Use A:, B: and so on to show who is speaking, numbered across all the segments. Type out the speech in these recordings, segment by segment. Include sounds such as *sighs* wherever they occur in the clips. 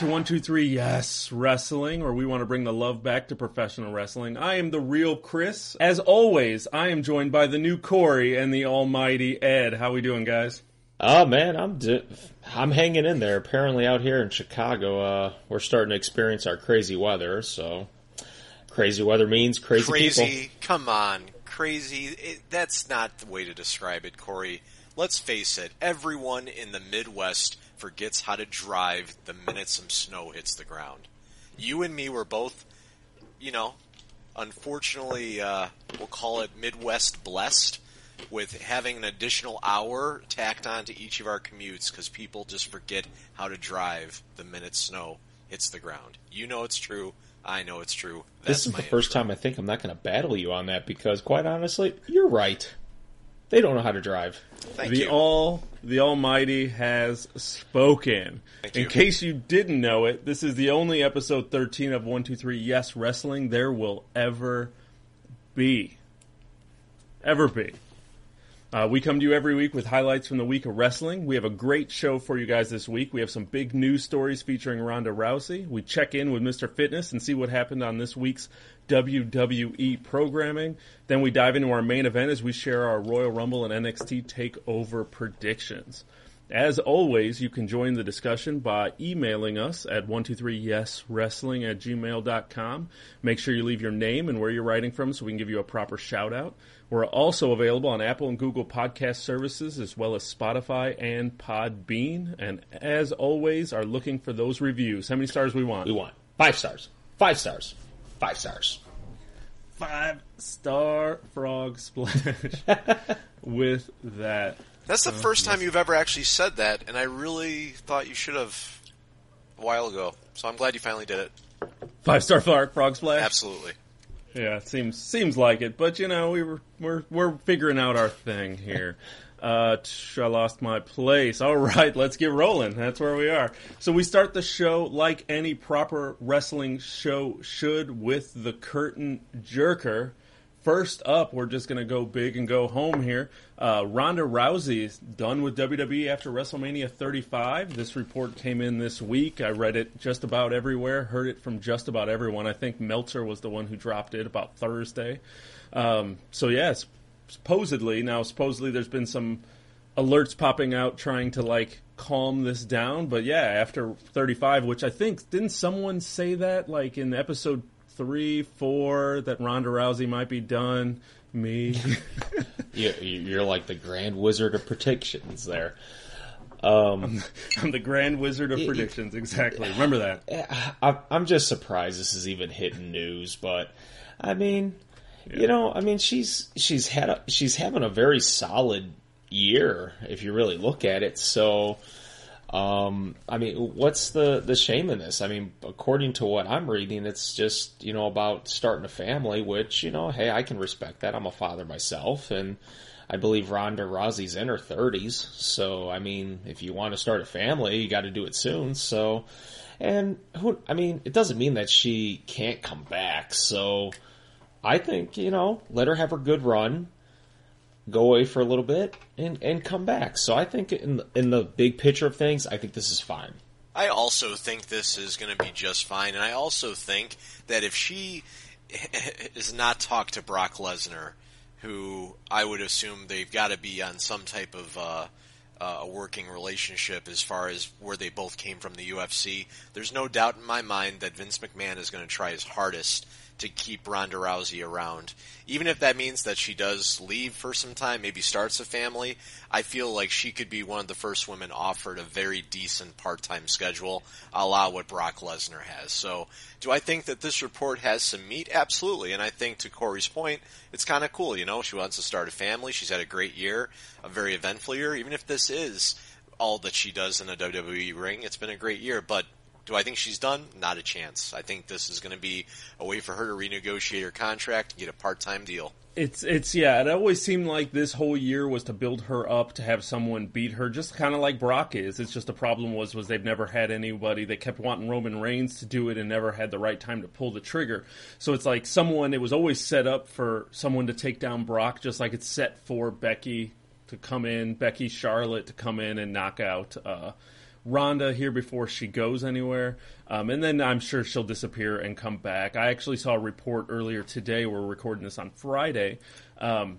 A: welcome everyone to 123 Yes Wrestling, where we want to bring the love back to professional wrestling. I am the real Chris. As always, I am joined by the new Corey and the almighty Ed. How we doing, guys?
B: Oh man, I'm di- I'm hanging in there. Apparently, out here in Chicago, uh, we're starting to experience our crazy weather. So, crazy weather means crazy,
C: crazy.
B: people.
C: Come on, crazy. It, that's not the way to describe it, Corey. Let's face it. Everyone in the Midwest forgets how to drive the minute some snow hits the ground. You and me were both, you know, unfortunately, uh, we'll call it Midwest blessed with having an additional hour tacked onto each of our commutes because people just forget how to drive the minute snow hits the ground. You know it's true. I know it's true. That's
B: This is the first
C: intro.
B: time I think I'm not going to battle you on that because, quite honestly, you're right. They don't know how to drive.
C: Thank
A: the
C: you.
A: all the Almighty has spoken. In case you didn't know it, this is the only episode 13 of 123 Yes Wrestling there will ever be. Ever be. Uh, we come to you every week with highlights from the week of wrestling. We have a great show for you guys this week. We have some big news stories featuring Ronda Rousey. We check in with Mr. Fitness and see what happened on this week's WWE programming. Then we dive into our main event as we share our Royal Rumble and NXT TakeOver predictions. As always, you can join the discussion by emailing us at 123yeswrestling at gmail.com. Make sure you leave your name and where you're writing from so we can give you a proper shout out. We're also available on Apple and Google podcast services as well as Spotify and Podbean. And as always, are looking for those reviews. How many stars we want?
B: We want five stars, five stars, five stars.
A: five star frog splash *laughs* with that.
C: That's the uh, first time you've ever actually said that, and I really thought you should have a while ago. So I'm glad you finally did it.
A: Five star frog, frog splash?
C: Absolutely.
A: Yeah, it seems seems like it, but you know we were we're we're figuring out our thing here. *laughs* Uh, I lost my place. All right, let's get rolling. That's where we are. So we start the show like any proper wrestling show should with the curtain jerker. First up, we're just going to go big and go home here. Uh, Ronda Rousey is done with WWE after WrestleMania 35. This report came in this week. I read it just about everywhere, heard it from just about everyone. I think Meltzer was the one who dropped it about Thursday. Um, so, yes, supposedly, now, supposedly there's been some alerts popping out trying to, like, calm this down. But yeah, after 35, which I think, didn't someone say that, like, in episode three, four, that Ronda Rousey might be done? Me. *laughs*
B: You, you're like the Grand Wizard of predictions there. Um,
A: I'm the Grand Wizard of predictions. Exactly. Remember that.
B: I, I'm just surprised this is even hitting news, but I mean, you know, I mean, she's she's had a, she's having a very solid year if you really look at it. So, um, I mean, what's the the shame in this? I mean, according to what I'm reading, it's just you know about starting a family, which you know, hey, I can respect that. I'm a father myself, and I believe Ronda Rousey's in her 30s. So, I mean, if you want to start a family, you got to do it soon. So, and who, I mean, it doesn't mean that she can't come back. So, I think, you know, let her have her good run, go away for a little bit, and, and come back. So, I think in, the- in the big picture of things, I think this is fine.
C: I also think this is going to be just fine, and I also think that if she *laughs* is not talked to Brock Lesnar, who I would assume they've got to be on some type of uh, uh, a working relationship as far as where they both came from the UFC, there's no doubt in my mind that Vince McMahon is going to try his hardest to keep Ronda Rousey around. Even if that means that she does leave for some time, maybe starts a family, I feel like she could be one of the first women offered a very decent part-time schedule, a la what Brock Lesnar has. So, do I think that this report has some meat? Absolutely. And I think to Corey's point, it's kind of cool, you know, she wants to start a family, she's had a great year, a very eventful year, even if this is all that she does in a WWE ring, it's been a great year, but do I think she's done? Not a chance. I think this is going to be a way for her to renegotiate her contract and get a part-time deal.
A: It's it's yeah. It always seemed like this whole year was to build her up to have someone beat her, just kind of like Brock is. It's just the problem was was they've never had anybody. They kept wanting Roman Reigns to do it and never had the right time to pull the trigger. So it's like someone. It was always set up for someone to take down Brock, just like it's set for Becky to come in, Becky Charlotte to come in and knock out uh, Ronda here before she goes anywhere, um, and then I'm sure she'll disappear and come back. I actually saw a report earlier today. We're recording this on Friday. Um,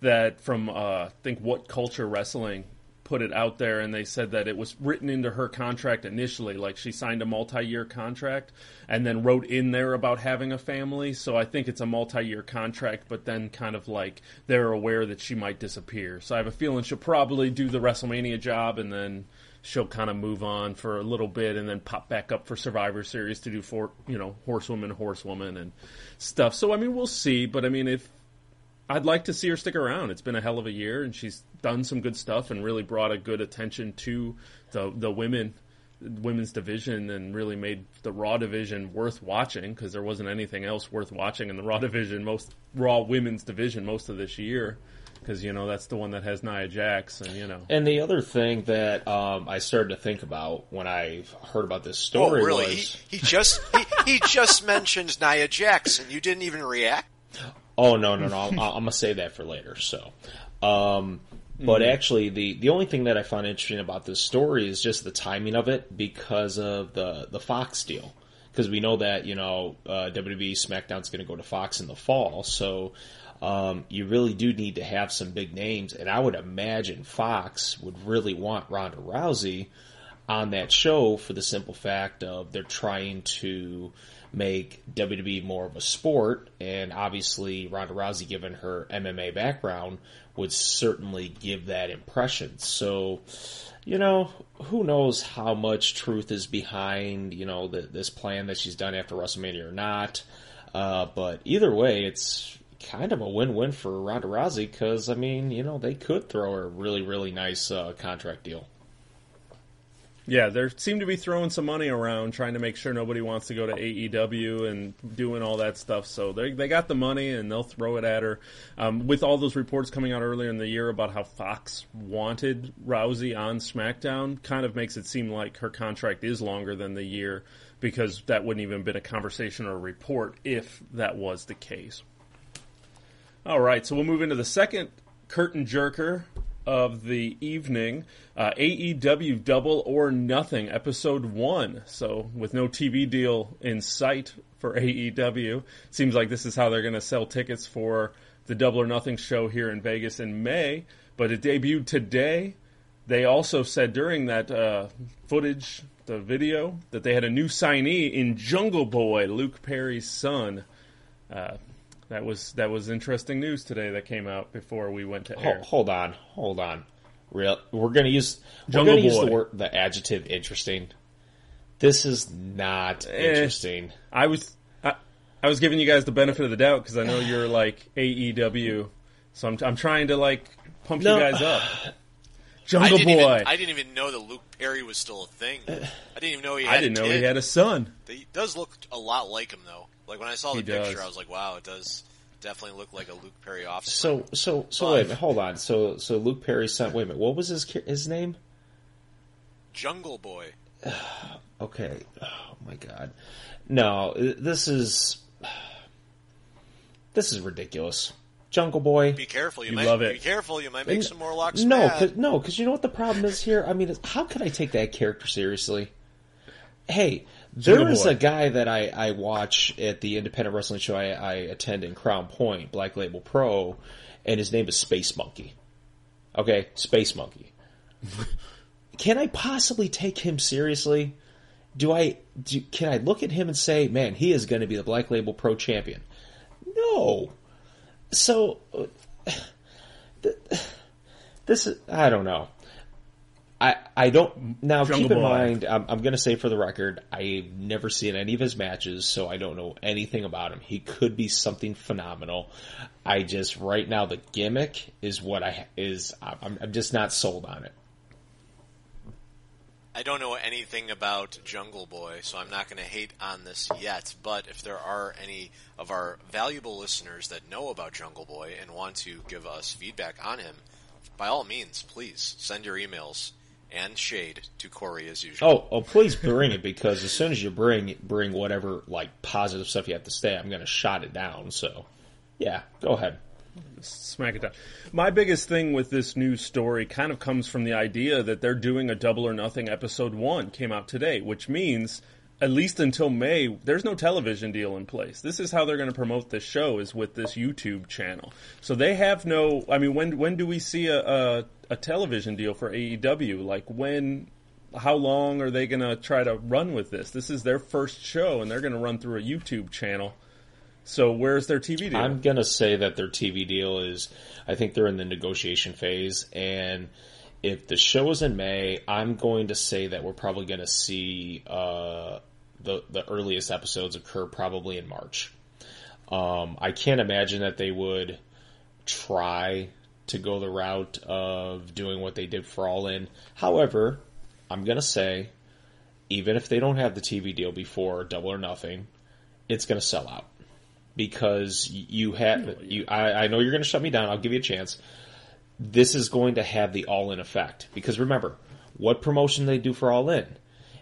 A: that from uh, I think WhatCulture wrestling put it out there and they said that it was written into her contract initially like she signed a multi-year contract and then wrote in there about having a family so i think it's a multi-year contract but then kind of like they're aware that she might disappear so i have a feeling she'll probably do the wrestlemania job and then she'll kind of move on for a little bit and then pop back up for survivor series to do for you know horsewoman horsewoman and stuff so i mean we'll see but i mean if I'd like to see her stick around. It's been a hell of a year, and she's done some good stuff and really brought a good attention to the the women women's division and really made the Raw division worth watching because there wasn't anything else worth watching in the Raw division, most Raw women's division most of this year. Because you know that's the one that has Nia Jax, and you know.
B: And the other thing that um, I started to think about when I heard about this story
C: oh, really?
B: was
C: he, he just he, he just mentioned Nia Jax, and you didn't even react.
B: Oh no no no! I'm, I'm gonna save that for later. So, um, but
A: Mm-hmm.
B: actually, the the only thing that I found interesting about this story is just the timing of it because of the the Fox deal. Because we know that you know uh, WWE SmackDown's going to go to Fox in the fall, so um, you really do need to have some big names. And I would imagine Fox would really want Ronda Rousey on that show for the simple fact of they're trying to make WWE more of a sport, and obviously Ronda Rousey, given her MMA background, would certainly give that impression. So, you know, who knows how much truth is behind you know the, this plan that she's done after WrestleMania or not? Uh, but either way, it's kind of a win-win for Ronda Rousey because I mean, you know, they could throw her a really, really nice uh, contract deal.
A: Yeah, they seem to be throwing some money around, trying to make sure nobody wants to go to AEW and doing all that stuff. So they they got the money and they'll throw it at her. Um, with all those reports coming out earlier in the year about how Fox wanted Rousey on SmackDown, kind of makes it seem like her contract is longer than the year because that wouldn't even have been a conversation or a report if that was the case. All right, so we'll move into the second curtain jerker of the evening uh, AEW Double or Nothing, episode one. So, with no TV deal in sight for AEW, seems like this is how they're going to sell tickets for the Double or Nothing show here in Vegas in May. But it debuted today. They also said during that uh, footage, the video, that they had a new signee in Jungle Boy, Luke Perry's son. Uh, that was that was interesting news today that came out before we went to
B: Ho-
A: air.
B: hold on, hold on. Real, we're gonna use we're gonna use the word the adjective interesting. This is not
A: Eh.
B: interesting.
A: I was I, I was giving you guys the benefit of the doubt because I know you're like AEW, so I'm I'm trying to like pump
B: No.
A: you guys up. *sighs*
C: I
A: Jungle
C: didn't,
A: Boy.
C: even, I didn't even know that Luke Perry was still a thing. *sighs* I didn't even know he had
A: I didn't
C: a
A: know
C: kid.
A: he had a son.
C: He does look a lot like him, though. Like when I saw the
A: He
C: picture,
A: does.
C: I was like, "Wow, it does definitely look like a Luke Perry offspring."
B: So so so
C: But-
B: wait a minute, hold on. So so Luke Perry's son. Wait a minute. What was his his name?
C: Jungle Boy. *sighs*
B: Okay. Oh my god. No, this is this is ridiculous. Jungle Boy.
C: Be careful, you,
A: You
C: might
A: love
C: be careful. You might make some more locks.
B: No,
C: mad.
B: cause, no, because you know what the problem is here. I mean, how could I take that character seriously? Hey, there is a guy that I, I watch at the independent wrestling show I, I attend in Crown Point, Black Label Pro, and his name is Space Monkey. Okay, Space Monkey. *laughs* Can I possibly take him seriously? Do I? Do, can I look at him and say, "Man, he is going to be the Black Label Pro champion"? No. So *sighs* *sighs* this is I don't know. I I don't now
A: Jungle
B: keep in
A: Boy.
B: mind I'm, I'm going to say for the record I've never seen any of his matches so I don't know anything about him. He could be something phenomenal. I just right now the gimmick is what I is I'm, I'm just not sold on it.
C: I don't know anything about Jungle Boy, so I'm not going to hate on this yet. But if there are any of our valuable listeners that know about Jungle Boy and want to give us feedback on him, by all means, please send your emails and shade to Corey as usual.
B: Oh, oh, please bring it because as soon as you bring bring whatever like positive stuff you have to say, I'm going to shot it down. So, yeah, go ahead.
A: smack it down. My biggest thing with this new story kind of comes from the idea that they're doing a Double or Nothing episode one came out today, which means at least until May, there's no television deal in place. This is how they're going to promote this show is with this YouTube channel. So they have no. I mean, when when do we see a a, a television deal for AEW? Like when? How long are they going to try to run with this? This is their first show, and they're going to run through a YouTube channel. So where's their TV deal?
B: I'm gonna say that their TV deal is. I think they're in the negotiation phase, and if the show is in May, I'm going to say that we're probably going to see uh, the the earliest episodes occur probably in March. Um, I can't imagine that they would try to go the route of doing what they did for All In. However, I'm going to say, even if they don't have the TV deal before Double or Nothing, it's going to sell out because you have you. I, I know you're going to shut me down. I'll give you a chance. This is going to have the All In effect because remember what promotion they do for All In.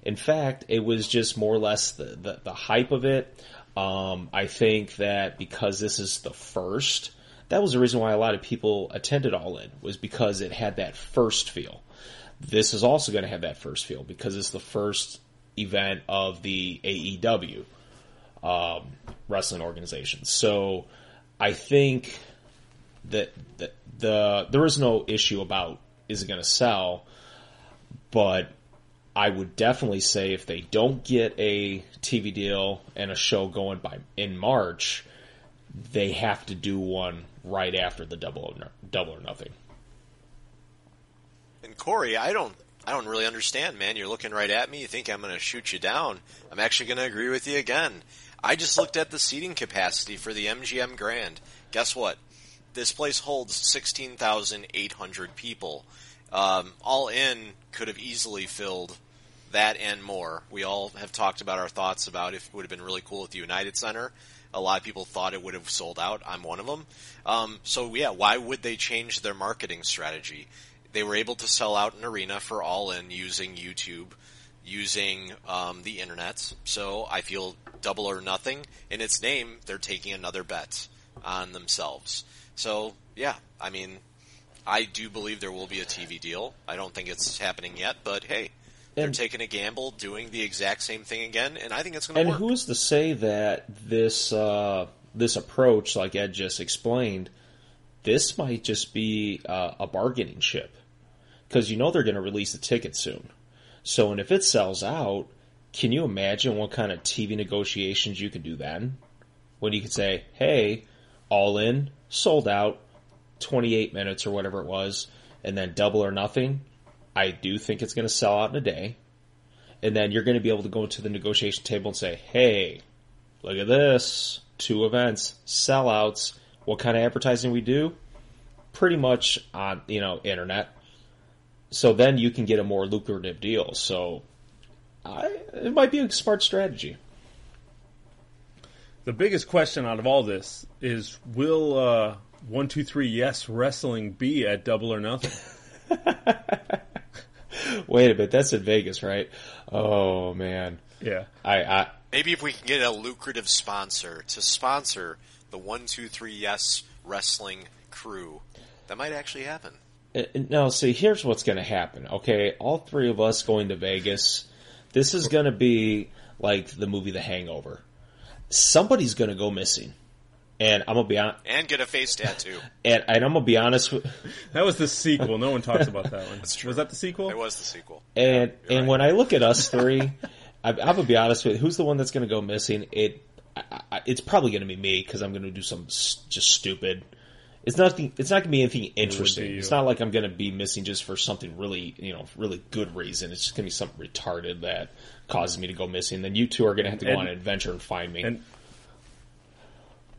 B: In fact, it was just more or less the the, the hype of it. Um, I think that because this is the first, that was the reason why a lot of people attended All In was because it had that first feel. This is also going to have that first feel because it's the first event of the AEW um, wrestling organization. So I think that, that the there is no issue about is it going to sell, but I would definitely say if they don't get a TV deal and a show going by in March, they have to do one right after the double or, double or nothing.
C: And Corey, I don't I don't really understand, man. You're looking right at me. You think I'm going to shoot you down. I'm actually going to agree with you again. I just looked at the seating capacity for the MGM Grand. Guess what? This place holds 16,800 people. Um, all in could have easily filled that and more. We all have talked about our thoughts about if it would have been really cool at the United Center. A lot of people thought it would have sold out. I'm one of them. Um, so yeah, why would they change their marketing strategy? They were able to sell out an arena for all in using YouTube, using um, the internet. So I feel double or nothing in its name. They're taking another bet on themselves. So yeah, I mean, I do believe there will be a TV deal. I don't think it's happening yet, but hey, they're
B: And-
C: taking a gamble, doing the exact same thing again, and I think it's going to work.
B: And
C: work.
B: who's to say that this uh, this approach, like Ed just explained, this might just be uh, a bargaining chip because you know they're going to release the ticket soon. So, and if it sells out, can you imagine what kind of TV negotiations you could do then? When you could say, "Hey, all in, sold out, twenty eight minutes or whatever it was," and then double or nothing. I do think it's going to sell out in a day and then you're going to be able to go into the negotiation table and say, "Hey, look at this: two events, sellouts. What kind of advertising we do? Pretty much on you know internet. So then you can get a more lucrative deal. So I, it might be a smart strategy.
A: The biggest question out of all this is will uh, one two three yes wrestling be at Double or Nothing? *laughs*
B: Wait a bit, that's in Vegas, right? Oh man,
A: Yeah.
B: I, I
C: Maybe if we can get a lucrative sponsor to sponsor the one two three yes wrestling crew, that might actually happen.
B: Uh, No, see, here's what's going to happen. Okay, all three of us going to Vegas. This is going to be like the movie The Hangover. Somebody's going to go missing, and I'm gonna be on,
C: And get a face tattoo. *laughs*
B: and, and I'm gonna be honest with, *laughs*
A: That was the sequel. No one talks about that one.
C: That's true.
A: Was that the sequel?
C: It was the sequel.
B: and
C: you're
B: and
C: right.
B: when I look at us *laughs* three, I, I'm gonna be honest with. Who's the one that's going to go missing? It, I, I, it's probably going to be me because I'm going to do something s- just stupid. It's not. It's not going to be anything interesting. It's not like I'm going to be missing just for something really, you know, really good reason. It's just going to be something retarded that causes me to go missing. Then you two are going to have to go
A: And-
B: on an adventure and find me.
A: And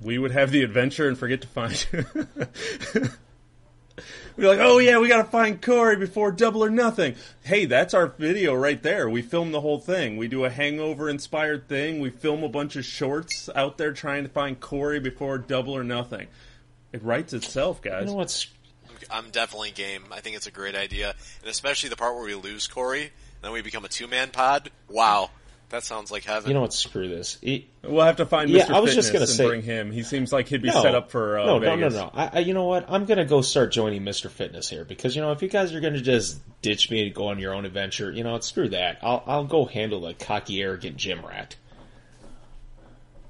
A: we would have the adventure and forget to find *laughs* you. We're like, oh yeah, we gotta find Corey before Double or Nothing. Hey, that's our video right there. We film the whole thing. We do a hangover inspired thing. We film a bunch of shorts out there trying to find Corey before Double or Nothing. It writes itself, guys.
B: you know what's
C: I'm definitely game. I think it's a great idea, and especially the part where we lose Corey, and then we become a two man pod. Wow, That sounds like heaven.
B: You know what? Screw this. It,
A: We'll have to find
B: Yeah,
A: Mr.
B: I was
A: Fitness
B: just gonna
A: and
B: say-
A: bring him. He seems like he'd be
B: no,
A: set up for uh,
B: no,
A: Vegas.
B: no, no, no. I, I, you know what? I'm gonna go start joining Mr. Fitness here because you know if you guys are gonna just ditch me and go on your own adventure, you know what? Screw that. I'll I'll go handle the cocky, arrogant gym rat.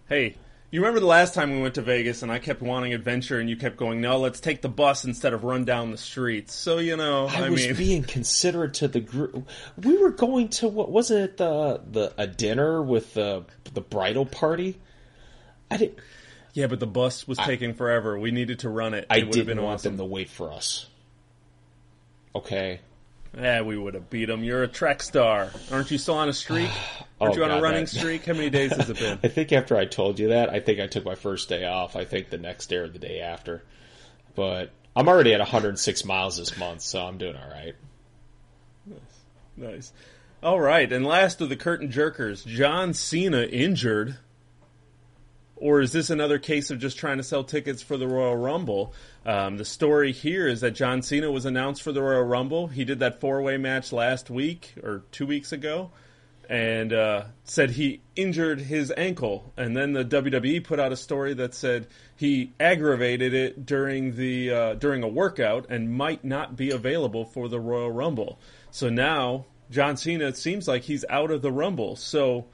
A: Hey, you remember the last time we went to Vegas and I kept wanting adventure and you kept going, no, let's take the bus instead of run down the streets. So, you know,
B: I,
A: I,
B: was
A: mean,
B: being *laughs* considerate to the group. We were going to what was it the the a dinner with the the bridal party. I didn't.
A: yeah, but the bus was taking forever. We needed to run it.
B: I
A: it would have
B: didn't
A: been
B: want
A: awesome.
B: them to wait for us. Okay.
A: Yeah, we would have beat them. You're a Trek star. Aren't you still on a streak? *sighs*
B: Oh,
A: Aren't you on a running
B: that-
A: streak? How many days has it been? *laughs*
B: I think after I told you that, I think I took my first day off. I think the next day or the day after. But I'm already at 106 miles this month, so I'm doing all right.
A: Nice. All right, and last of the curtain jerkers, John Cena injured. Or is this another case of just trying to sell tickets for the Royal Rumble? Um, the story here is that John Cena was announced for the Royal Rumble. He did that four way match last week or two weeks ago and uh, said he injured his ankle. And then the WWE put out a story that said he aggravated it during the uh, during a workout and might not be available for the Royal Rumble. So now John Cena it seems like he's out of the Rumble. So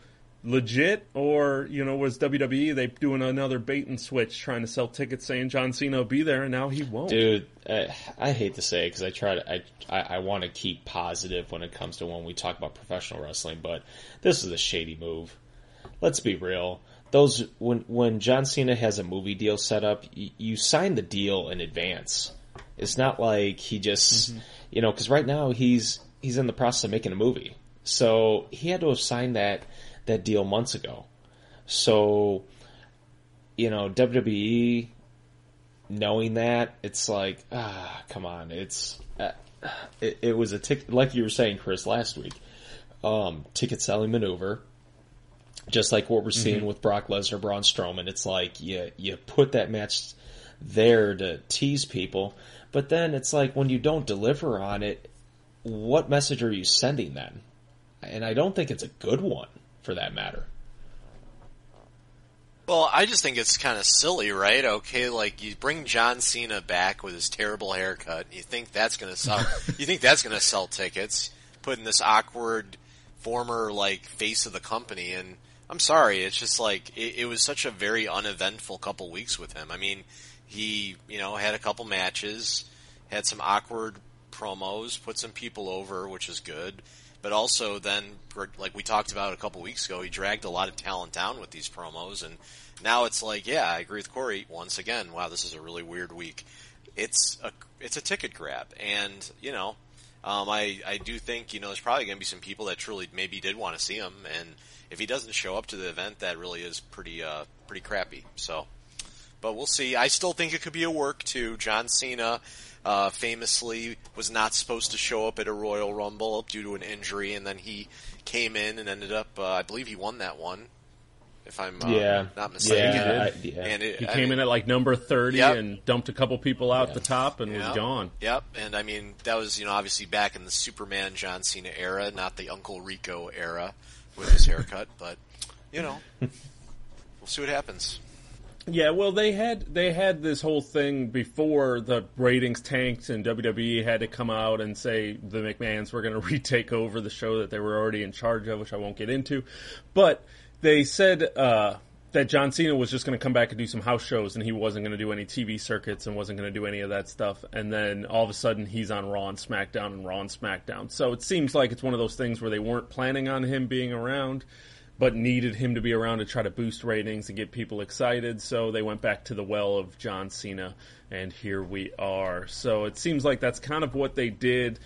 A: legit or you know was WWE they doing another bait and switch trying to sell tickets saying John Cena will be there and now he won't.
B: Dude, uh, I hate to say it because I try to, I, I, I want to keep positive when it comes to when we talk about professional wrestling, but this is a shady move. Let's be real. Those when when John Cena has a movie deal set up, y- you sign the deal in advance. It's not like he just, you know, because right now he's he's in the process of making a movie, so he had to have signed that that deal months ago. So, you know, WWE knowing that, it's like, ah, come on, it's uh, it, it was a tick like you were saying, Chris, last week. Um, ticket selling maneuver, just like what we're seeing with Brock Lesnar, Braun Strowman. It's like you you put that match there to tease people, but then it's like when you don't deliver on it, what message are you sending then? And I don't think it's a good one, for that matter.
C: Well, I just think it's kind of silly, right? Okay, like you bring John Cena back with his terrible haircut. You think that's going to sell? *laughs* you think that's going to sell tickets? Putting this awkward former like face of the company, and I'm sorry, it's just like it, it was such a very uneventful couple weeks with him. I mean, he you know had a couple matches, had some awkward promos, put some people over, which is good. But also then, like we talked about a couple weeks ago, he dragged a lot of talent down with these promos, and now it's like, yeah, I agree with Corey once again. Wow, this is a really weird week. It's a it's a ticket grab, and you know, um, I I do think you know there's probably going to be some people that truly maybe did want to see him, and if he doesn't show up to the event, that really is pretty uh pretty crappy. So, but we'll see. I still think it could be a work too. John Cena uh, famously was not supposed to show up at a Royal Rumble due to an injury, and then he came in and ended up. Uh, I believe he won that one, if I'm uh,
B: Yeah.
C: not mistaken.
B: Yeah, I- yeah.
C: And it,
A: He
C: I
A: came
C: mean,
A: in at like number 30
C: Yep.
A: and dumped a couple people out
B: Yeah.
A: the top and
C: Yep.
A: was gone.
C: Yep, and I mean that was you know obviously back in the Superman John Cena era, not the Uncle Rico era with his haircut, but you know we'll see what happens.
A: Yeah, well, they had they had this whole thing before the ratings tanked, and WWE had to come out and say the McMahon's were going *laughs* to retake over the show that they were already in charge of, which I won't get into. But they said uh, that John Cena was just going to come back and do some house shows, and he wasn't going to do any TV circuits and wasn't going to do any of that stuff. And then all of a sudden, he's on Raw and SmackDown and Raw and SmackDown. So it seems like it's one of those things where they weren't planning on him being around but needed him to be around to try to boost ratings and get people excited. So they went back to the well of John Cena, and here we are. So it seems like that's kind of what they did.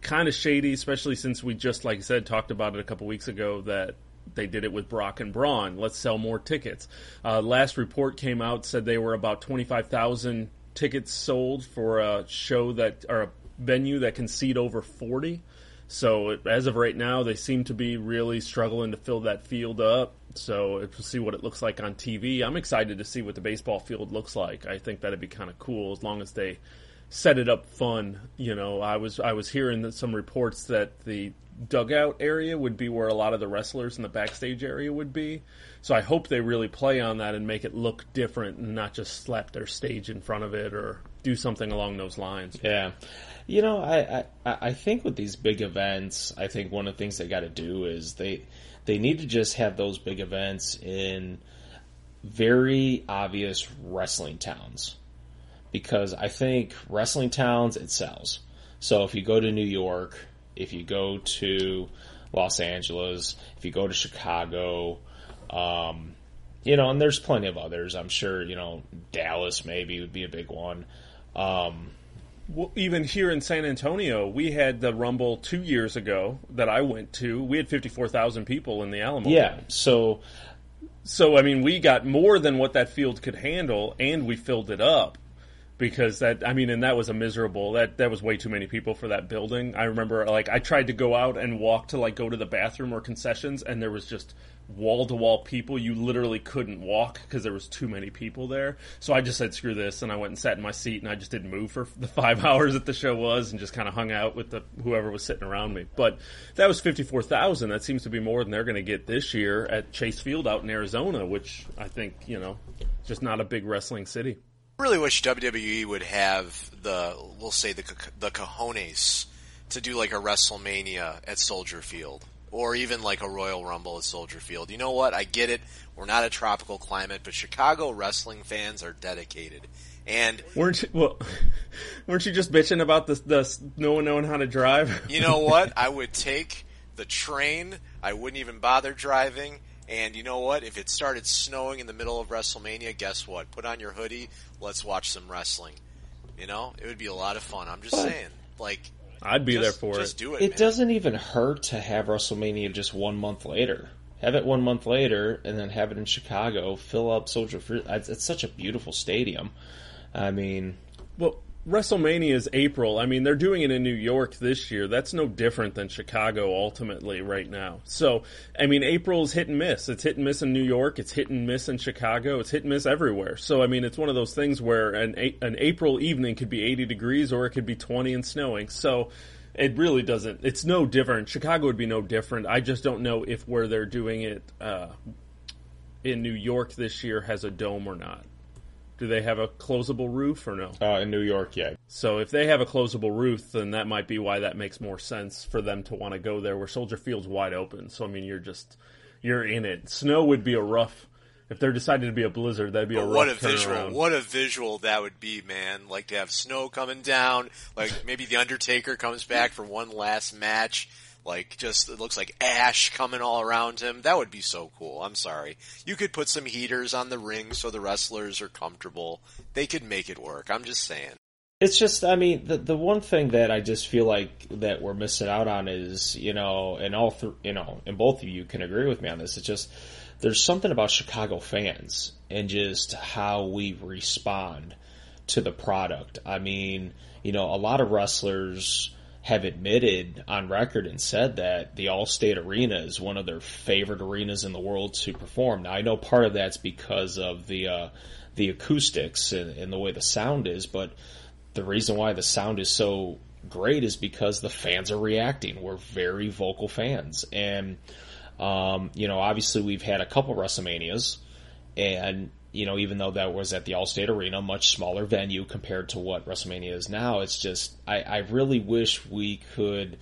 A: Kind of shady, especially since we just, like I said, talked about it a couple weeks ago that they did it with Brock and Braun. Let's sell more tickets. Uh, last report came out said they were about twenty five thousand tickets sold for a show that or a venue that can seat over forty. So as of right now, they seem to be really struggling to fill that field up. So we'll see what it looks like on TV. I'm excited to see what the baseball field looks like. I think that'd be kind of cool as long as they set it up fun. You know, I was I was hearing that some reports that the dugout area would be where a lot of the wrestlers in the backstage area would be. So I hope they really play on that and make it look different and not just slap their stage in front of it or do something along those lines.
B: Yeah. You know, I, I, I think with these big events, I think one of the things they got to do is they they need to just have those big events in very obvious wrestling towns because I think wrestling towns it sells. So if you go to New York, if you go to Los Angeles, if you go to Chicago, um, you know, and there's plenty of others. I'm sure you know Dallas maybe would be a big one. Um,
A: well, even here in San Antonio, we had the Rumble two years ago that I went to. We had fifty four thousand people in the Alamo.
B: Yeah, so
A: so I mean, we got more than what that field could handle, and we filled it up because that I mean, and that was a miserable that that was way too many people for that building. I remember like I tried to go out and walk to like go to the bathroom or concessions, and there was just wall to wall people. You literally couldn't walk because there was too many people there. So I just said screw this, and I went and sat in my seat, and I just didn't move for the *laughs* five hours that the show was, and just kind of hung out with the whoever was sitting around me. But that was fifty four thousand. That seems to be more than they're going to get this year at Chase Field out in Arizona, which I think you know, just not a big wrestling city
C: really wish WWE would have the, we'll say the the cojones to do like a WrestleMania at Soldier Field, or even like a Royal Rumble at Soldier Field. You know what? I get it. We're not a tropical climate, but Chicago wrestling fans are dedicated. And
A: weren't you, well, *laughs* weren't you just bitching about the, the no one knowing how to drive?
C: you know what? *laughs* I would take the train. I wouldn't even bother driving. And you know what? If it started snowing in the middle of WrestleMania, guess what? Put on your hoodie. Let's watch some wrestling. You know, it would be a lot of fun. I'm just saying, like,
A: I'd be
C: just,
A: there for
C: just
A: it.
C: do it.
B: It
C: man.
B: doesn't even hurt to have WrestleMania just one month later. Have it one month later, and then have it in Chicago. Fill up Soldier Field. It's, it's such a beautiful stadium. I mean,
A: well, WrestleMania is April. I mean, they're doing it in New York this year. That's no different than Chicago ultimately right now. So, I mean, April is hit and miss. It's hit and miss in New York. It's hit and miss in Chicago. It's hit and miss everywhere. So, I mean, it's one of those things where an an April evening could be 80 degrees or it could be 20 and snowing. So, it really doesn't. It's no different. Chicago would be no different. I just don't know if where they're doing it uh, in New York this year has a dome or not. Do they have a closable roof or no?
B: Uh, in New York, yeah.
A: So if they have a closable roof, then that might be why that makes more sense for them to want to go there. Where Soldier Field's wide open, so I mean, you're just you're in it. Snow would be a rough. If there decided to be a blizzard, that'd be but a rough
C: what a visual!
A: Turnaround.
C: What a visual that would be, man! Like to have snow coming down, like maybe the Undertaker comes back for one last match like just it looks like ash coming all around him. That would be so cool. I'm sorry. You could put some heaters on the ring so the wrestlers are comfortable. They could make it work. I'm just saying.
B: It's just, I mean, the the one thing that I just feel like that we're missing out on is, you know, and all, th- you know, and both of you can agree with me on this. It's just there's something about Chicago fans and just how we respond to the product. I mean, you know, a lot of wrestlers have admitted on record and said that the Allstate Arena is one of their favorite arenas in the world to perform. Now I know part of that's because of the uh, the acoustics and, and the way the sound is, but the reason why the sound is so great is because the fans are reacting. We're very vocal fans, and um, you know, obviously we've had a couple WrestleManias, and you know, even though that was at the Allstate Arena, much smaller venue compared to what WrestleMania is now, it's just I, I really wish we could.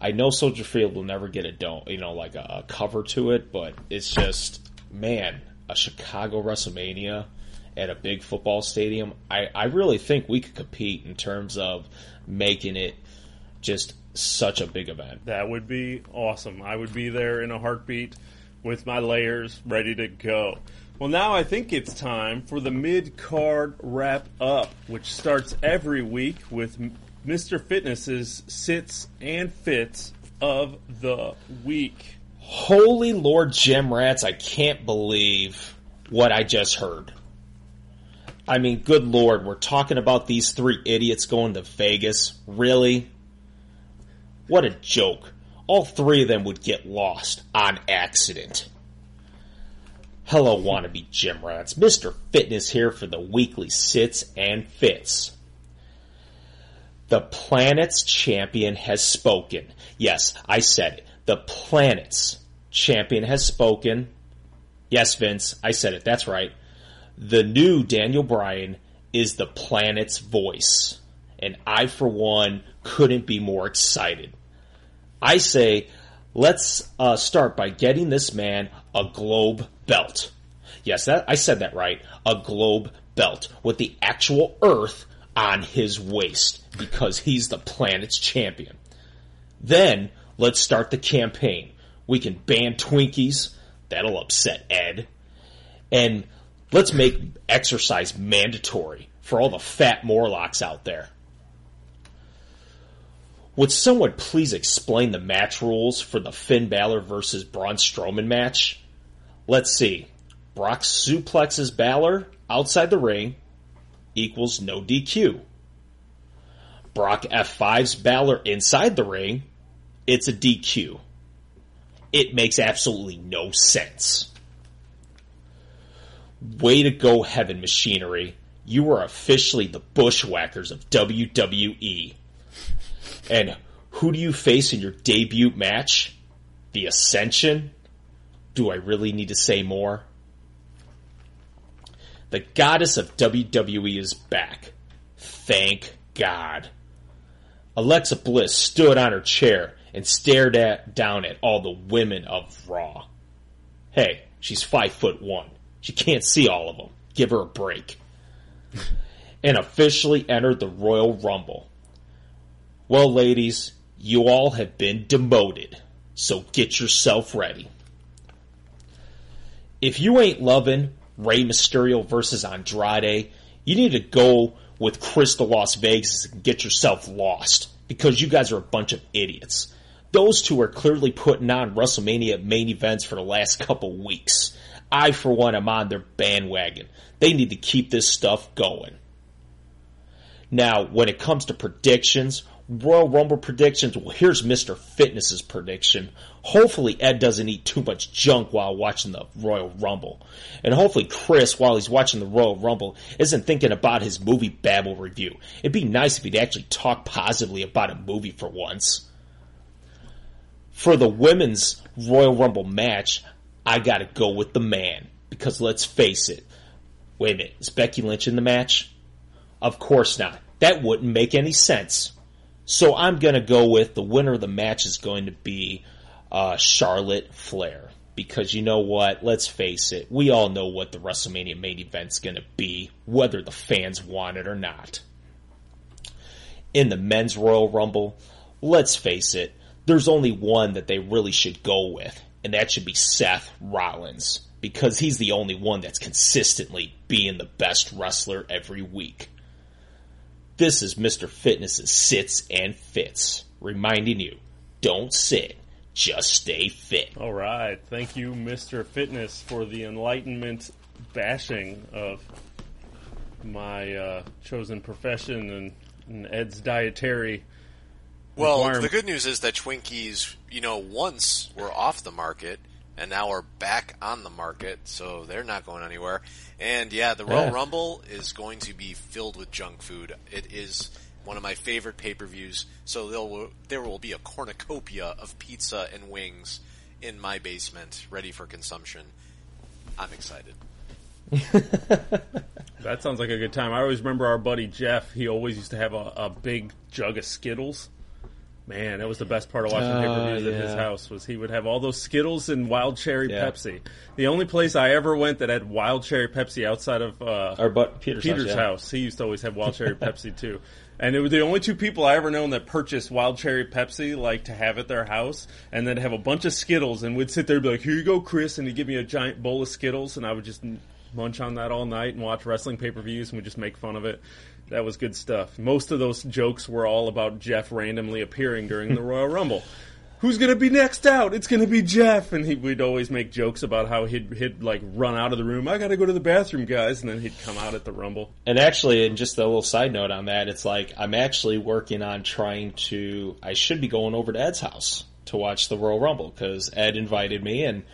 B: I know Soldier Field will never get a don't, you know, like a, a cover to it, but it's just man, a Chicago WrestleMania at a big football stadium. I, I really think we could compete in terms of making it just such a big event.
A: That would be awesome. I would be there in a heartbeat with my layers ready to go. Well, now I think it's time for the mid card wrap up, which starts every week with Mr. Fitness's sits and fits of the week.
B: Holy Lord gym rats, I can't believe what I just heard. I mean, good Lord, we're talking about these three idiots going to Vegas. Really? What a joke. All three of them would get lost on accident. Hello, wannabe gym rats. Mr. Fitness here for the weekly sits and fits. The planet's champion has spoken. Yes, I said it. The planet's champion has spoken. Yes, Vince, I said it. That's right. The new Daniel Bryan is the planet's voice. And I, for one, couldn't be more excited. I say, let's uh, start by getting this man a globe belt. Yes, that, I said that right. A globe belt with the actual Earth on his waist because he's the planet's champion. Then let's start the campaign. We can ban Twinkies. That'll upset Ed. And let's make exercise mandatory for all the fat Morlocks out there. Would someone please explain the match rules for the Finn Balor versus Braun Strowman match? Let's see. Brock suplexes Balor outside the ring equals no DQ. Brock F5s Balor inside the ring, it's a DQ. It makes absolutely no sense. Way to go, Heavy Machinery. You are officially the bushwhackers of WWE. And who do you face in your debut match? The Ascension? Do I really need to say more? The goddess of WWE is back. Thank God. Alexa Bliss stood on her chair and stared at, down at all the women of Raw. Hey, she's five foot one. She can't see all of them. Give her a break. *laughs* and officially entered the Royal Rumble. Well, ladies, you all have been demoted, so get yourself ready. If you ain't loving Rey Mysterio versus Andrade, you need to go with Chris to Las Vegas and get yourself lost because you guys are a bunch of idiots. Those two are clearly putting on WrestleMania main events for the last couple weeks. I, for one, am on their bandwagon. They need to keep this stuff going. Now, when it comes to predictions, Royal Rumble predictions. Well, here's Mr. Fitness's prediction. Hopefully, Ed doesn't eat too much junk while watching the Royal Rumble. And hopefully, Chris, while he's watching the Royal Rumble, isn't thinking about his movie Babel review. It'd be nice if he'd actually talk positively about a movie for once. For the women's Royal Rumble match, I gotta go with the man. Because let's face it. Wait a minute, is Becky Lynch in the match? Of course not. That wouldn't make any sense. So I'm to go with the winner of the match is going to be uh, Charlotte Flair. Because you know what? Let's face it. We all know what the WrestleMania main event's going to be, whether the fans want it or not. In the men's Royal Rumble, let's face it, there's only one that they really should go with, and that should be Seth Rollins. Because he's the only one that's consistently being the best wrestler every week. This is Mr. Fitness's Sits and Fits, reminding you don't sit, just stay fit.
A: All right. Thank you, Mr. Fitness, for the enlightenment bashing of my uh, chosen profession and, and Ed's dietary.
C: Well, the good news is that Twinkies, you know, once were off the market and now are back on the market, so they're not going anywhere. And yeah, the Royal yeah. Rumble is going to be filled with junk food. It is one of my favorite pay-per-views, so there will, there will be a cornucopia of pizza and wings in my basement, ready for consumption. I'm excited. *laughs*
A: that sounds like a good time. I always remember our buddy Jeff. He always used to have a, a big jug of Skittles Man, that was the best part of watching uh, pay-per-views yeah. at his house. Was he would have all those Skittles and wild cherry yeah. Pepsi. The only place I ever went that had wild cherry Pepsi outside of uh,
B: our but Peter's,
A: Peter's
B: house,
A: yeah. house. He used to always have wild cherry Pepsi too. *laughs* And it was the only two people I ever known that purchased wild cherry Pepsi, like to have at their house, and then have a bunch of Skittles, and would sit there and be like, "Here you go, Chris," and he'd give me a giant bowl of Skittles, and I would just munch on that all night and watch wrestling pay per views, and we just make fun of it. That was good stuff. Most of those jokes were all about Jeff randomly appearing during the Royal Rumble. Who's gonna be next out? It's gonna be Jeff, and he, we'd always make jokes about how he'd he'd like run out of the room. I gotta go to the bathroom, guys, and then he'd come out at the Rumble.
B: And actually, and just a little side note on that, it's like I'm actually working on trying to. I should be going over to Ed's house to watch the Royal Rumble because Ed invited me, and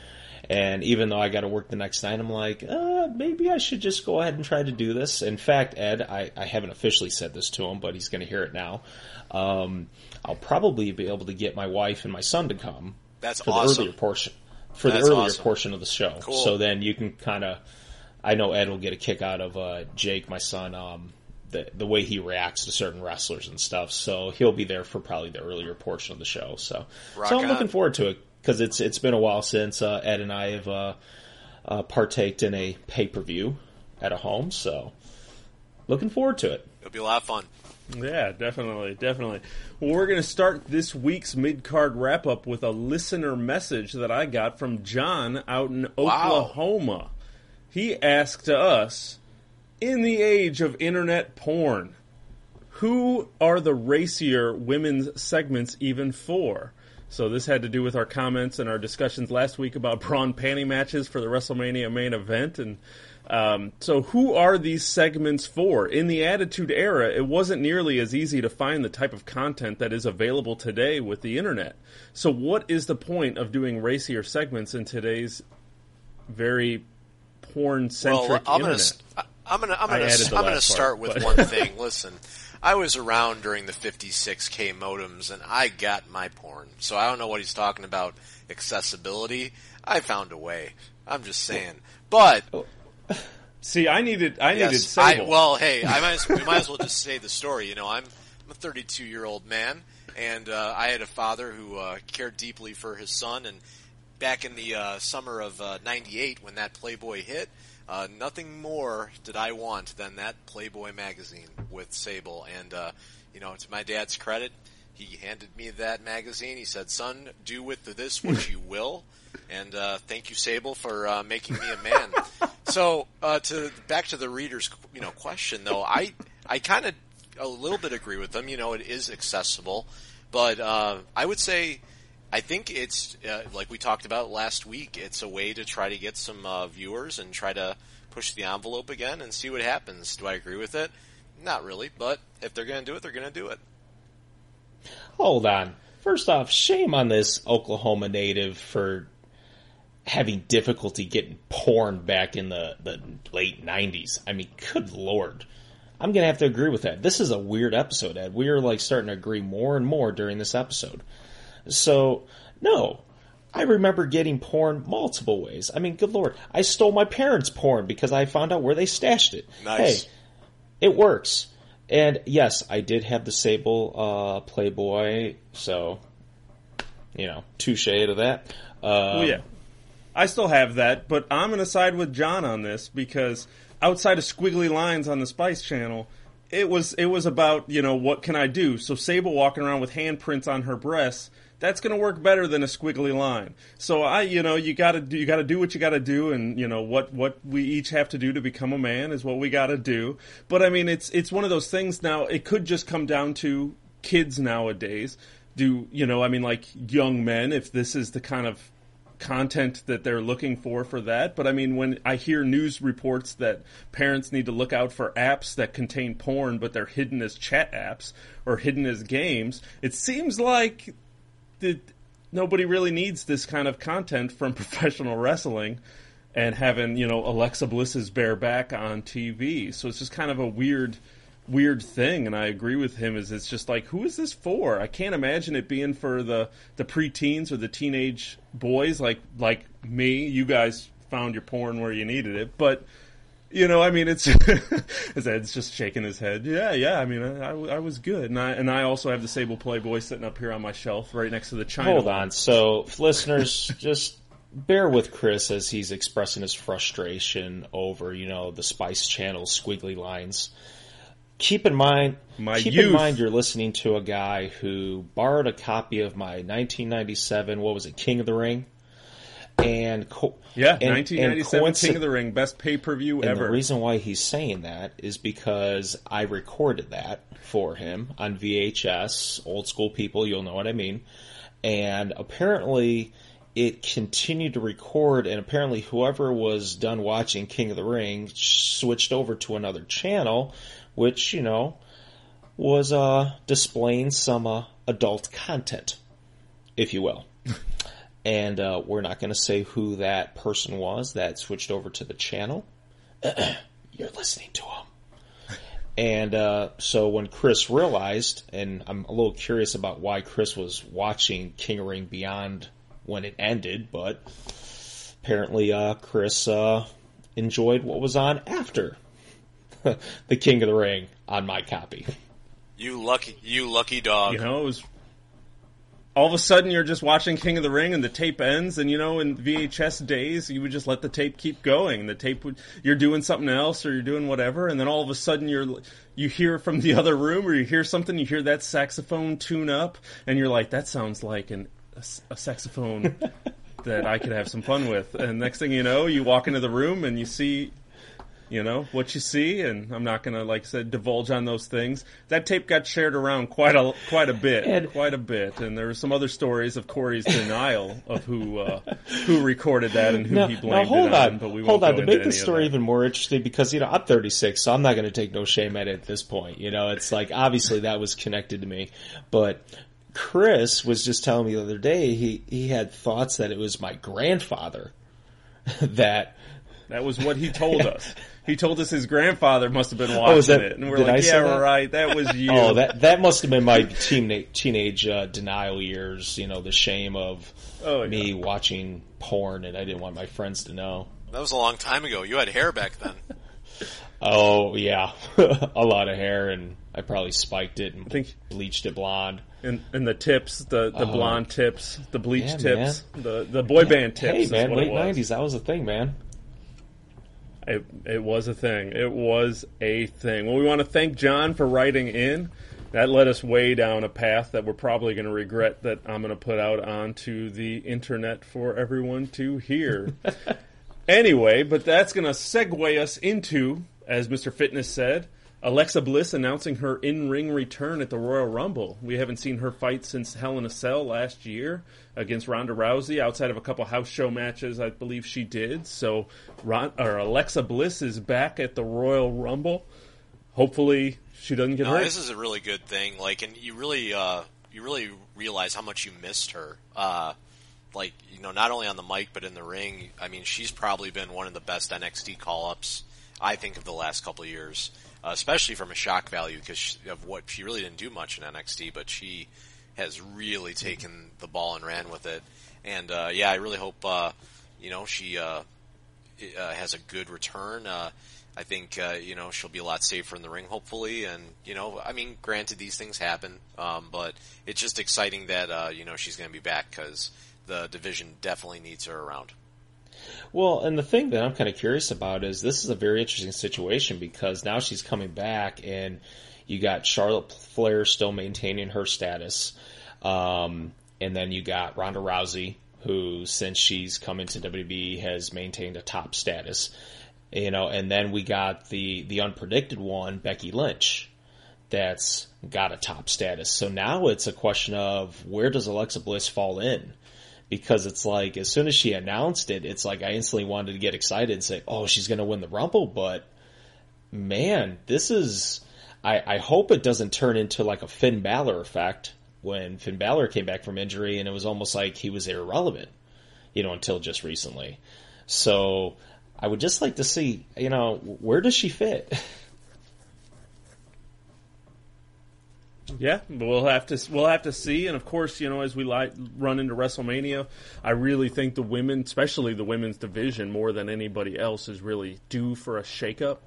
B: And even though I got to work the next night, I'm like, uh, maybe I should just go ahead and try to do this. In fact, Ed, I, I haven't officially said this to him, but he's going to hear it now. Um, I'll probably be able to get my wife and my son to come.
C: That's
B: for
C: awesome.
B: the earlier portion. For
C: That's
B: the earlier
C: awesome.
B: portion of the show.
C: Cool.
B: So then you can kind of. I know Ed will get a kick out of uh, Jake, my son. Um, the the way he reacts to certain wrestlers and stuff. So he'll be there for probably the earlier portion of the show. So,
C: Rock
B: so I'm
C: on.
B: looking forward to it because it's it's been a while since uh, Ed and I have uh, uh, partaked in a pay per view at a home. So, looking forward to it.
C: It'll be a lot of fun.
A: Yeah, definitely, definitely. Well, we're going to start this week's mid card wrap up with a listener message that I got from John out in Oklahoma. He asked us, in the age of internet porn, who are the racier women's segments even for? So this had to do with our comments and our discussions last week about *laughs* brawn panty matches for the WrestleMania main event, and um, so who are these segments for? In the Attitude Era, it wasn't nearly as easy to find the type of content that is available today with the internet. So what is the point of doing racier segments in today's very porn centric
C: Well,
A: internet?
C: gonna, I'm gonna, I'm gonna, I'm gonna start
A: part,
C: with
A: but-
C: one *laughs* thing. Listen, I was around during the 56k modems, and I got my porn. So I don't know what he's talking about accessibility. I found a way. I'm just saying. But
A: See, I needed I needed
C: yes, I, well, hey, I might as, we might as well just say the story. You know, I'm I'm a 32 year old man, and uh, I had a father who uh, cared deeply for his son. And back in the uh, summer of uh, '98, when that Playboy hit, uh, nothing more did I want than that Playboy magazine with Sable. And uh, you know, to my dad's credit, he handed me that magazine. He said, "Son, do with this what you *laughs* will." And uh, thank you, Sable, for uh, making me a man. so, uh, to back to the reader's you know question though, I I kind of a little bit agree with them. You know, it is accessible, but uh, I would say I think it's uh, like we talked about last week. It's a way to try to get some uh, viewers and try to push the envelope again and see what happens. Do I agree with it? Not really, but if they're going to do it, they're going to do it.
B: Hold on. First off, shame on this Oklahoma native for having difficulty getting porn back in the, the late 90s. I mean, good lord. I'm going to have to agree with that. This is a weird episode, Ed. We are like starting to agree more and more during this episode. So, no. I remember getting porn multiple ways. I mean, good lord. I stole my parents' porn because I found out where they stashed it.
C: Nice.
B: Hey, it works. And yes, I did have the Sable uh, Playboy, so you know, touche to that.
A: Well, yeah. I still have that, but I'm to side with John on this because outside of squiggly lines on the Spice Channel, it was it was about you know what can I do? So Sable walking around with handprints on her breasts, that's going to work better than a squiggly line. So I you know you got to do you got to do what you got to do, and you know what what we each have to do to become a man is what we got to do. But I mean, it's it's one of those things now. It could just come down to kids nowadays. Do you know? I mean, like young men, if this is the kind of content that they're looking for for that. But I mean, when I hear news reports that parents need to look out for apps that contain porn, but they're hidden as chat apps or hidden as games, it seems like that nobody really needs this kind of content from *laughs* professional wrestling and having you know Alexa Bliss's bare back on TV. So it's just kind of a weird weird thing and I agree with him is it's just like who is this for? I can't imagine it being for the the preteens or the teenage boys like like me. You guys found your porn where you needed it, but you know, I mean, it's *laughs* his Ed's just shaking his head. Yeah, yeah. I mean, I, I was good, and I and I also have the Sable Playboy sitting up here on my shelf, right next to the Chyna.
B: Hold on. So, listeners, *laughs* just bear with Chris as he's expressing his frustration over, you know, the Spice Channel squiggly lines. Keep in mind,
A: My
B: keep
A: youth.
B: in mind, you're listening to a guy who borrowed a copy of my 1997. What was it, King of the Ring? And co-
A: Yeah,
B: and-
A: 1997
B: and
A: King of the Ring, best pay per view ever.
B: the reason why he's saying that is because I recorded that for him on VHS. Old school people, you'll know what I mean. And apparently, it continued to record, and apparently, whoever was done watching King of the Ring switched over to another channel, which, you know, was uh, displaying some uh, adult content, if you will. *laughs* and uh, we're not going to say who that person was that switched over to the channel. *clears throat* You're listening to him. And uh, so when Chris realized, and I'm a little curious about why Chris was watching King of the Ring Beyond when it ended, but apparently uh, Chris uh, enjoyed what was on after *laughs* the King of the Ring on my copy.
C: You lucky, you lucky dog.
A: You know, it was all of a sudden you're just watching King of the Ring and the tape ends and you know in VHS days you would just let the tape keep going. The tape would you're doing something else or you're doing whatever and then all of a sudden you're you hear from the *laughs* other room or you hear something you hear that saxophone tune up and you're like that sounds like an a, a saxophone *laughs* that I could have some fun with. And next thing you know you walk into the room and you see you know what you see and i'm not gonna like i said divulge on those things that tape got shared around quite a quite a bit
B: And-
A: quite a bit and there were some other stories of corey's denial of who uh, who recorded that and who
B: Now,
A: he
B: now hold
A: it
B: on,
A: on but we
B: hold on. To make
A: of
B: story even more interesting, because you know I'm 36, so I'm not going to take no shame at it at this point. You know, it's like obviously that was connected to me, but Chris was just telling me the other day he he had thoughts that it was my grandfather *laughs* that
A: that was what he told us *laughs* he told us his grandfather must have been watching
B: Oh, that-
A: it and we're
B: did I
A: like yeah right that was *laughs* you
B: oh that that must have been my teenage teenage uh, denial years. You know, the shame of
A: Oh, yeah.
B: me watching porn and I didn't want my friends to know.
C: That was a long time ago. You had hair back then. *laughs*
B: Oh yeah, *laughs* a lot of hair, and I probably spiked it and
A: think-
B: bleached it blonde.
A: and, and the tips the, the
B: Oh.
A: blonde tips the bleach
B: Yeah,
A: tips the the boy band tips
B: Hey
A: is
B: man,
A: what it
B: late
A: was.
B: nineties, that was a thing, man.
A: It, it was a thing. It was a thing. Well, we want to thank John for writing in. That led us way down a path that we're probably going to regret that I'm going to put out onto the internet for everyone to hear. *laughs* anyway, but that's going to segue us into, as Mr. Fitness said, Alexa Bliss announcing her in-ring return at the Royal Rumble. We haven't seen her fight since Hell in a Cell last year against Ronda Rousey, outside of a couple house show matches, I believe she did. So, Ron, or Alexa Bliss is back at the Royal Rumble. Hopefully, she doesn't get
C: No,
A: hurt.
C: this is a really good thing. Like, and you really, uh, you really realize how much you missed her. Uh, like, you know, not only on the mic but in the ring. I mean, she's probably been one of the best NXT call-ups I think of the last couple of years, uh, especially from a shock value because of what she really didn't do much in NXT, but she has really taken the ball and ran with it. And uh, yeah, I really hope uh, you know she uh, uh, has a good return. Uh, I think uh, you know she'll be a lot safer in the ring, hopefully. And you know, I mean, granted, these things happen, um, but it's just exciting that uh, you know she's going to be back because the division definitely needs her around.
B: Well, and the thing that I'm kind of curious about is this is a very interesting situation because now she's coming back, and you got Charlotte Flair still maintaining her status, um, and then you got Ronda Rousey, who since she's come into WWE has maintained a top status, you know, and then we got the the unpredicted one, Becky Lynch, that's got a top status. So now it's a question of where does Alexa Bliss fall in? Because it's like as soon as she announced it, it's like I instantly wanted to get excited and say, "Oh, she's going to win the Rumble." But man, this is. I, I hope it doesn't turn into like a Finn Balor effect when Finn Balor came back from injury and it was almost like he was irrelevant, you know, until just recently. So I would just like to see, you know, where does she fit? *laughs*
A: Yeah, we'll have to we'll have to see, and of course, you know, as we like run into WrestleMania, I really think the women, especially the women's division, more than anybody else, is really due for a shakeup.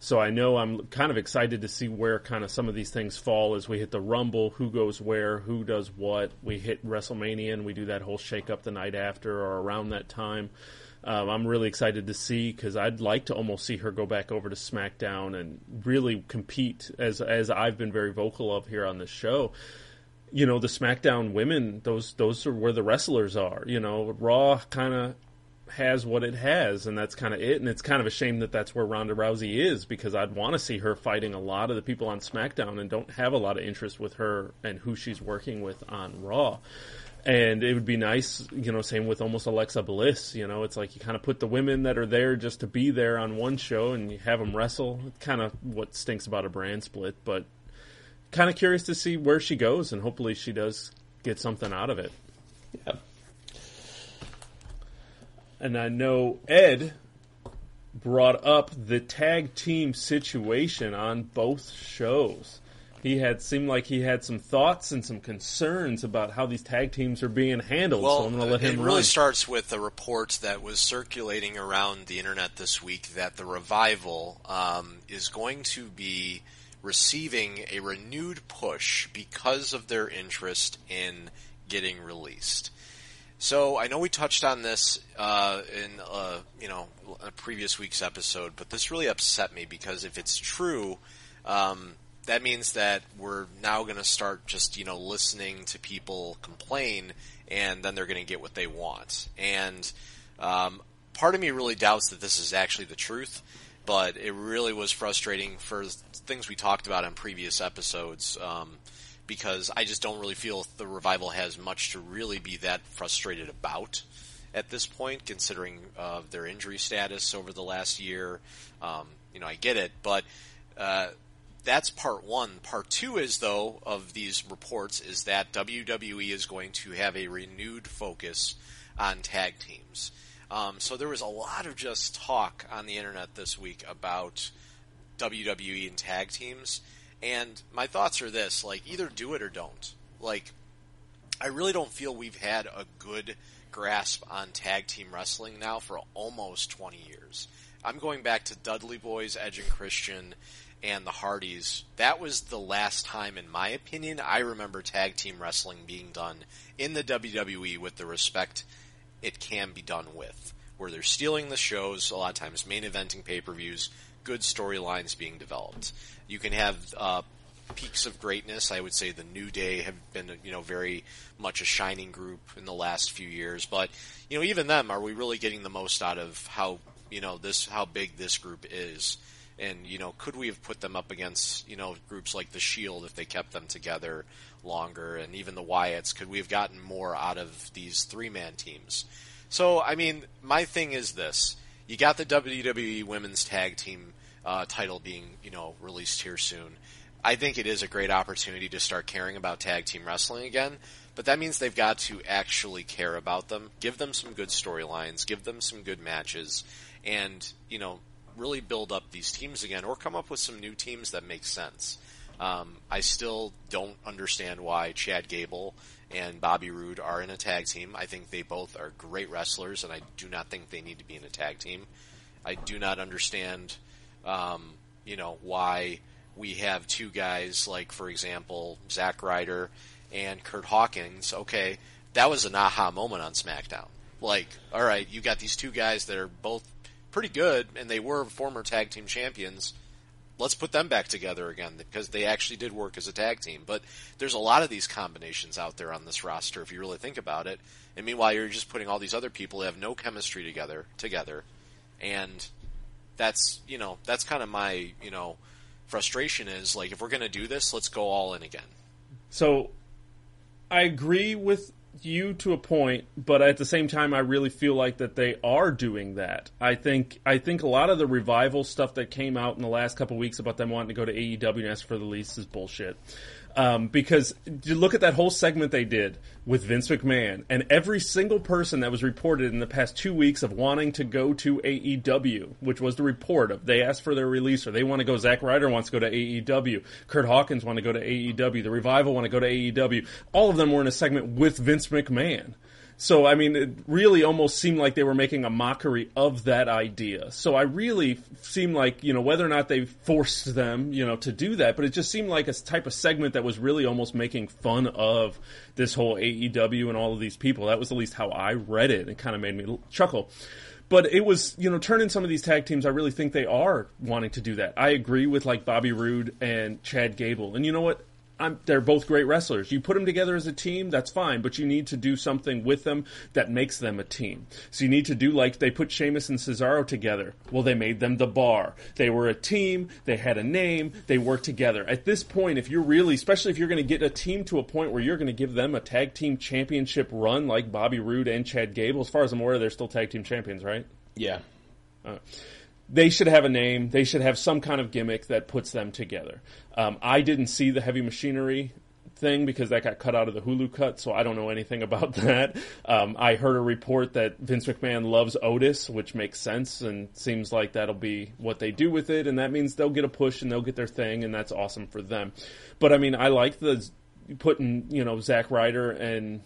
A: So I know I'm kind of excited to see where kind of some of these things fall as we hit the Rumble, who goes where, who does what. We hit WrestleMania and we do that whole shakeup the night after or around that time. Um, I'm really excited to see because I'd like to almost see her go back over to SmackDown and really compete as as I've been very vocal of here on this show. You know, the SmackDown women; those those are where the wrestlers are. You know, Raw kind of has what it has, and that's kind of it. And it's kind of a shame that that's where Ronda Rousey is because I'd want to see her fighting a lot of the people on SmackDown and don't have a lot of interest with her and who she's working with on Raw. And it would be nice, you know, same with almost Alexa Bliss. You know, it's like you kind of put the women that are there just to be there on one show and you have them wrestle. It's kind of what stinks about a brand split, but kind of curious to see where she goes and hopefully she does get something out of it.
B: Yeah.
A: and I know Ed brought up the tag team situation on both shows. He had seemed like he had some thoughts and some concerns about how these tag teams are being handled.
C: Well,
A: so I'm going to let him
C: it
A: run.
C: really starts with a report that was circulating around the internet this week that the revival um, is going to be receiving a renewed push because of their interest in getting released. So I know we touched on this uh, in uh, you know a previous week's episode, but this really upset me because if it's true, um, that means that we're now going to start just you know listening to people complain, and then they're going to get what they want. And um, part of me really doubts that this is actually the truth, but it really was frustrating for things we talked about in previous episodes. Um, because I just don't really feel the revival has much to really be that frustrated about at this point, considering uh, their injury status over the last year. Um, you know, I get it, but uh, that's part one. Part two is though of these reports is that WWE is going to have a renewed focus on tag teams. Um, so there was a lot of just talk on the internet this week about WWE and tag teams. And my thoughts are this, like, either do it or don't. Like, I really don't feel we've had a good grasp on tag team wrestling now for almost 20 years. I'm going back to Dudley Boys, Edge and Christian, and the Hardys. That was the last time, in my opinion, I remember tag team wrestling being done in the WWE with the respect it can be done with. Where they're stealing the shows, a lot of times main eventing pay per views, good storylines being developed. You can have uh, peaks of greatness. I would say the New Day have been, you know, very much a shining group in the last few years. But you know, even them, are we really getting the most out of how you know this, how big this group is? And you know, could we have put them up against you know groups like the Shield if they kept them together longer, and even the Wyatts? Could we have gotten more out of these three man teams? So, I mean, my thing is this: you got the WWE Women's Tag Team uh, title being, you know, released here soon. I think it is a great opportunity to start caring about tag team wrestling again, but that means they've got to actually care about them, give them some good storylines, give them some good matches, and, you know, really build up these teams again, or come up with some new teams that make sense. Um, I still don't understand why Chad Gable and Bobby Roode are in a tag team. I think they both are great wrestlers, and I do not think they need to be in a tag team. I do not understand um, you know, why we have two guys like, for example, Zack Ryder and Curt Hawkins. Okay, that was an aha moment on SmackDown. Like, all right, you got these two guys that are both pretty good, and they were former tag team champions. Let's put them back together again because they actually did work as a tag team. But there's a lot of these combinations out there on this roster if you really think about it. And meanwhile, you're just putting all these other people who have no chemistry together together, and that's you know that's kind of my you know frustration is like if we're going to do this, let's go all in again.
A: So I agree with you to a point, but at the same time, I really feel like that they are doing that. I think I think a lot of the revival stuff that came out in the last couple weeks about them wanting to go to AEW and ask for the lease is bullshit. Um, because you look at that whole segment they did with Vince McMahon, and every single person that was reported in the past two weeks of wanting to go to AEW, which was the report of they asked for their release or they want to go. Zack Ryder wants to go to AEW. Curt Hawkins want to go to AEW. The Revival want to go to AEW. All of them were in a segment with Vince McMahon. So, I mean, it really almost seemed like they were making a mockery of that idea. So I really seemed like, you know, whether or not they forced them, you know, to do that, but it just seemed like a type of segment that was really almost making fun of this whole AEW and all of these people. That was at least how I read it. It kind of made me chuckle but it was you know turning some of these tag teams i really think they are wanting to do that i agree with like bobby roode and chad gable and you know what I'm, they're both great wrestlers. You put them together as a team, that's fine, but you need to do something with them that makes them a team. So you need to do like they put Sheamus and Cesaro together. Well, they made them the bar. They were a team, they had a name, they worked together. At this point, if you're really, especially if you're going to get a team to a point where you're going to give them a tag team championship run like Bobby Roode and Chad Gable, as far as I'm aware, they're still tag team champions, right?
B: Yeah.
A: Uh, they should have a name. They should have some kind of gimmick that puts them together. Um, I didn't see the heavy machinery thing because that got cut out of the Hulu cut, so I don't know anything *laughs* about that. Um, I heard a report that Vince McMahon loves Otis, which makes sense and seems like that'll be what they do with it, and that means they'll get a push and they'll get their thing, and that's awesome for them. But I mean, I like the putting you know Zack Ryder and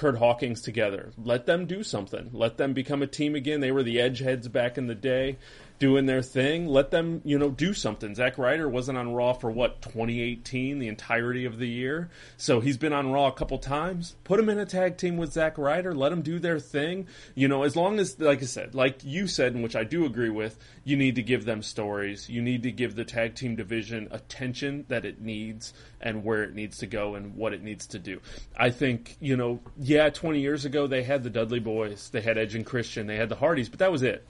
A: Curt Hawkins together. Let them do something. Let them become a team again. They were the Edgeheads back in the day doing their thing. Let them, you know, do something. Zack Ryder wasn't on Raw for what 2018, the entirety of the year. So he's been on Raw a couple times. Put him in a tag team with Zack Ryder. Let them do their thing. You know, as long as, like I said, like you said, and which I do agree with, you need to give them stories. You need to give the tag team division attention that it needs and where it needs to go and what it needs to do. I think, you know, yeah, 20 years ago they had the Dudley Boys, they had Edge and Christian, they had the Hardys, but that was it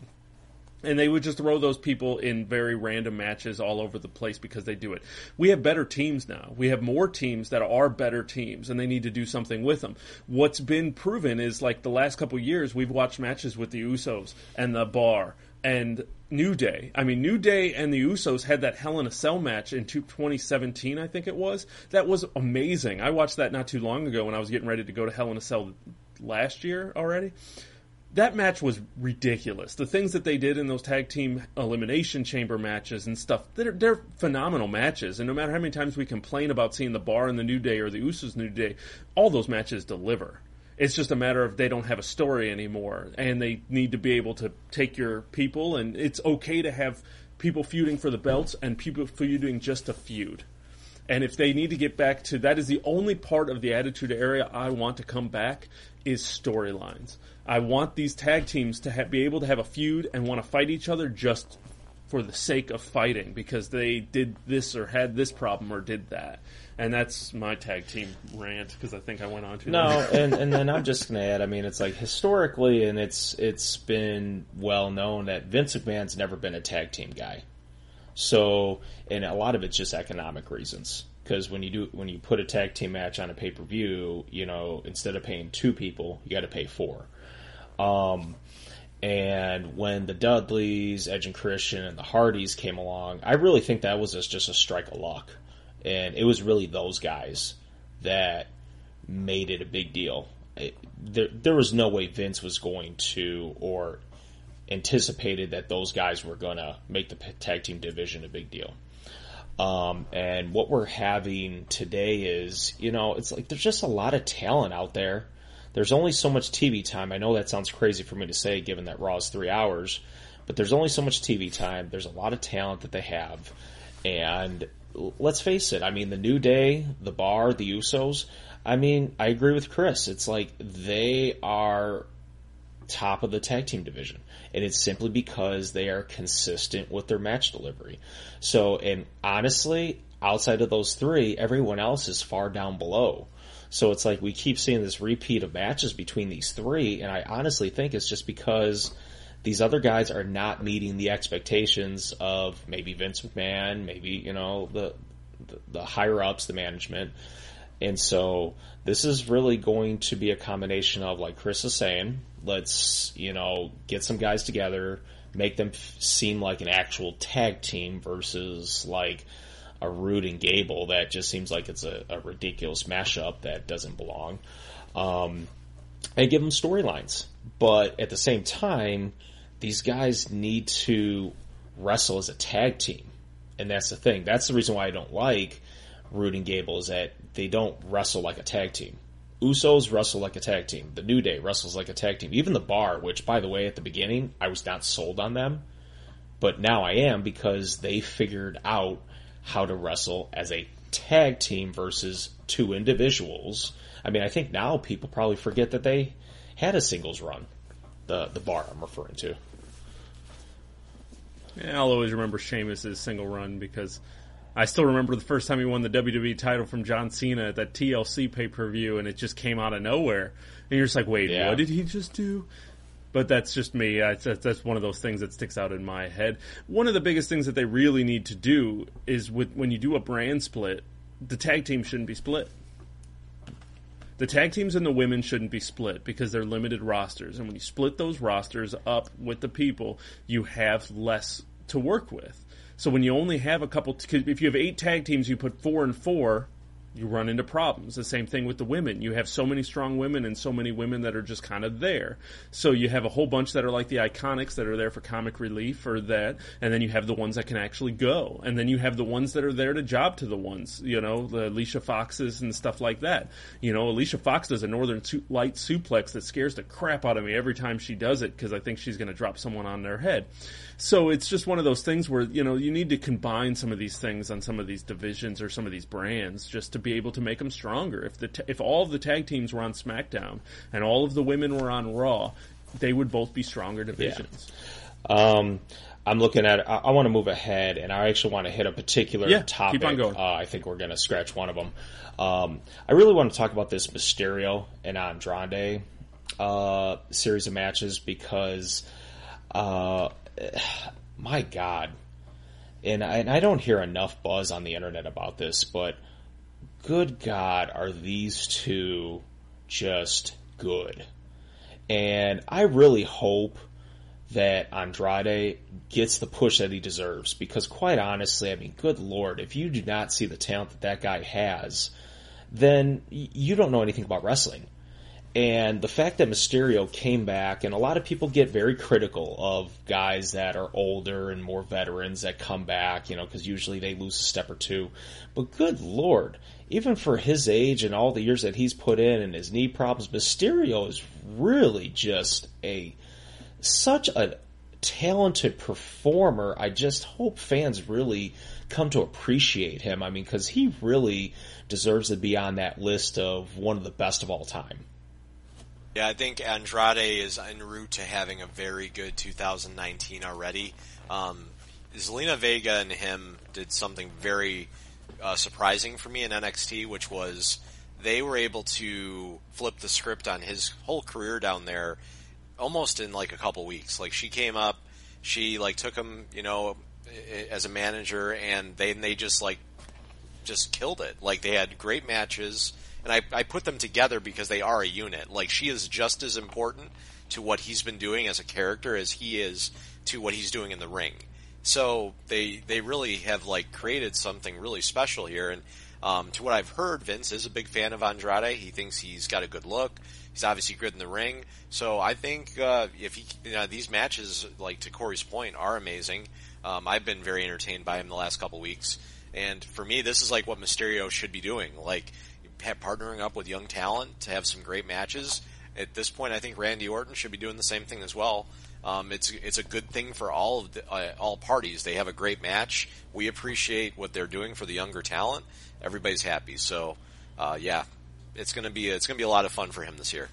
A: and they would just throw those people in very random matches all over the place because they do it. We have better teams now. We have more teams that are better teams, and they need to do something with them. What's been proven is like the last couple years, we've watched matches with the Usos and the Bar and New Day. I mean, New Day and the Usos had that Hell in a Cell match in 2017, I think it was. That was amazing. I watched that not too long ago when I was getting ready to go to Hell in a Cell last year already that match was ridiculous. The things that they did in those tag team elimination chamber matches and stuff, they're, they're phenomenal matches. And no matter how many times we complain about seeing the Bar in the New Day or the Usos New Day, all those matches deliver. It's just a matter of they don't have a story anymore, and they need to be able to take your people. And it's okay to have people feuding for the belts and people feuding just to feud. And if they need to get back to that, is the only part of the Attitude Era I want to come back is storylines. I want these tag teams to ha- be able to have a feud and want to fight each other just for the sake of fighting because they did this or had this problem or did that. And that's my tag team rant because I think I went on too
B: no, and and then I'm *laughs* just gonna add. I mean, it's like historically, and it's it's been well known that Vince McMahon's never been a tag team guy. So, and a lot of it's just economic reasons. Because when you do when you put a tag team match on a pay per view, you know, instead of paying two people, you got to pay four. Um, and when the Dudleys, Edge and Christian, and the Hardys came along, I really think that was just, just a strike of luck. And it was really those guys that made it a big deal. It, there, there was no way Vince was going to or anticipated that those guys were going to make the tag team division a big deal. Um, and what we're having today is, you know, it's like there's just a lot of talent out there there's only so much TV time. I know that sounds crazy for me to say given that Raw is three hours, but there's only so much TV time. There's a lot of talent that they have. And let's face it, I mean, the New Day, the Bar, the Usos, I mean, I agree with Chris. It's like they are top of the tag team division. And it's simply because they are consistent with their match delivery. So, and honestly, outside of those three, everyone else is far down below. So it's like we keep seeing this repeat of matches between these three, and I honestly think it's just because these other guys are not meeting the expectations of maybe Vince McMahon, maybe you know the the, the higher ups, the management, and so this is really going to be a combination of like Chris is saying, let's you know get some guys together, make them f- seem like an actual tag team versus like a Roode and Gable that just seems like it's a, a ridiculous mashup that doesn't belong. Um, and give them storylines. But at the same time, these guys need to wrestle as a tag team. And that's the thing. That's the reason why I don't like Roode and Gable is that they don't wrestle like a tag team. Usos wrestle like a tag team. The New Day wrestles like a tag team. Even the Bar, which by the way, at the beginning I was not sold on them, but now I am because they figured out how to wrestle as a tag team versus two individuals. I mean, I think now people probably forget that they had a singles run. The the bar I'm referring to.
A: Yeah, I'll always remember Sheamus' single run because I still remember the first time he won the WWE title from John Cena at that TLC pay per view, and it just came out of nowhere. And you're just like, wait, yeah. what did he just do? But that's just me. That's, that's one of those things that sticks out in my head. One of the biggest things that they really need to do is with when you do a brand split, the tag team shouldn't be split. The tag teams and the women shouldn't be split because they're limited rosters, and when you split those rosters up with the people, you have less to work with. So when you only have a couple, if you have eight tag teams, you put four and four you run into problems. The same thing with the women. You have so many strong women and so many women that are just kind of there. So you have a whole bunch that are like the iconics that are there for comic relief or that, and then you have the ones that can actually go, and then you have the ones that are there to job to the ones, you know, the Alicia Foxes and stuff like that. You know, Alicia Fox does a Northern su- Light suplex that scares the crap out of me every time she does it because I think she's going to drop someone on their head. So it's just one of those things where you know you need to combine some of these things on some of these divisions or some of these brands just to be able to make them stronger. If the t- if all of the tag teams were on SmackDown and all of the women were on Raw, they would both be stronger divisions.
B: Um, I'm looking at. I, I want to move ahead, and I actually want to hit a particular
A: Yeah,
B: topic.
A: keep on going.
B: Uh, I think we're going to scratch one of them. Um, I really want to talk about this Mysterio and Andrade uh, series of matches because, uh, *sighs* my God, and I, and I don't hear enough buzz on the internet about this, but good God, are these two just good? And I really hope that Andrade gets the push that he deserves because quite honestly, I mean, good lord, if you do not see the talent that that guy has, then you don't know anything about wrestling. And the fact that Mysterio came back, and a lot of people get very critical of guys that are older and more veterans that come back, you know, because usually they lose a step or two. But good lord, even for his age and all the years that he's put in and his knee problems, Mysterio is really just a such a talented performer. I just hope fans really come to appreciate him. I mean, because he really deserves to be on that list of one of the best of all time.
C: Yeah, I think Andrade is en route to having a very good 2019 already. Um, Zelina Vega and him did something very uh, surprising for me in NXT, which was they were able to flip the script on his whole career down there almost in like a couple weeks. Like she came up, she like took him, you know, as a manager, and they they just like just killed it. Like they had great matches, and I, I put them together because they are a unit. Like she is just as important to what he's been doing as a character as he is to what he's doing in the ring. So they they really have like created something really special here. And um, to what I've heard, Vince is a big fan of Andrade. He thinks he's got a good look. He's obviously good in the ring. So I think uh, if he, you know, these matches, like to Corey's point, are amazing. Um, I've been very entertained by him the last couple weeks. And for me, this is like what Mysterio should be doing. Like partnering up with young talent to have some great matches. At this point, I think Randy Orton should be doing the same thing as well. Um, it's it's a good thing for all of the, uh, all parties. They have a great match. We appreciate what they're doing for the younger talent. Everybody's happy. So, uh, yeah, it's gonna be it's gonna be a lot of fun for him this year.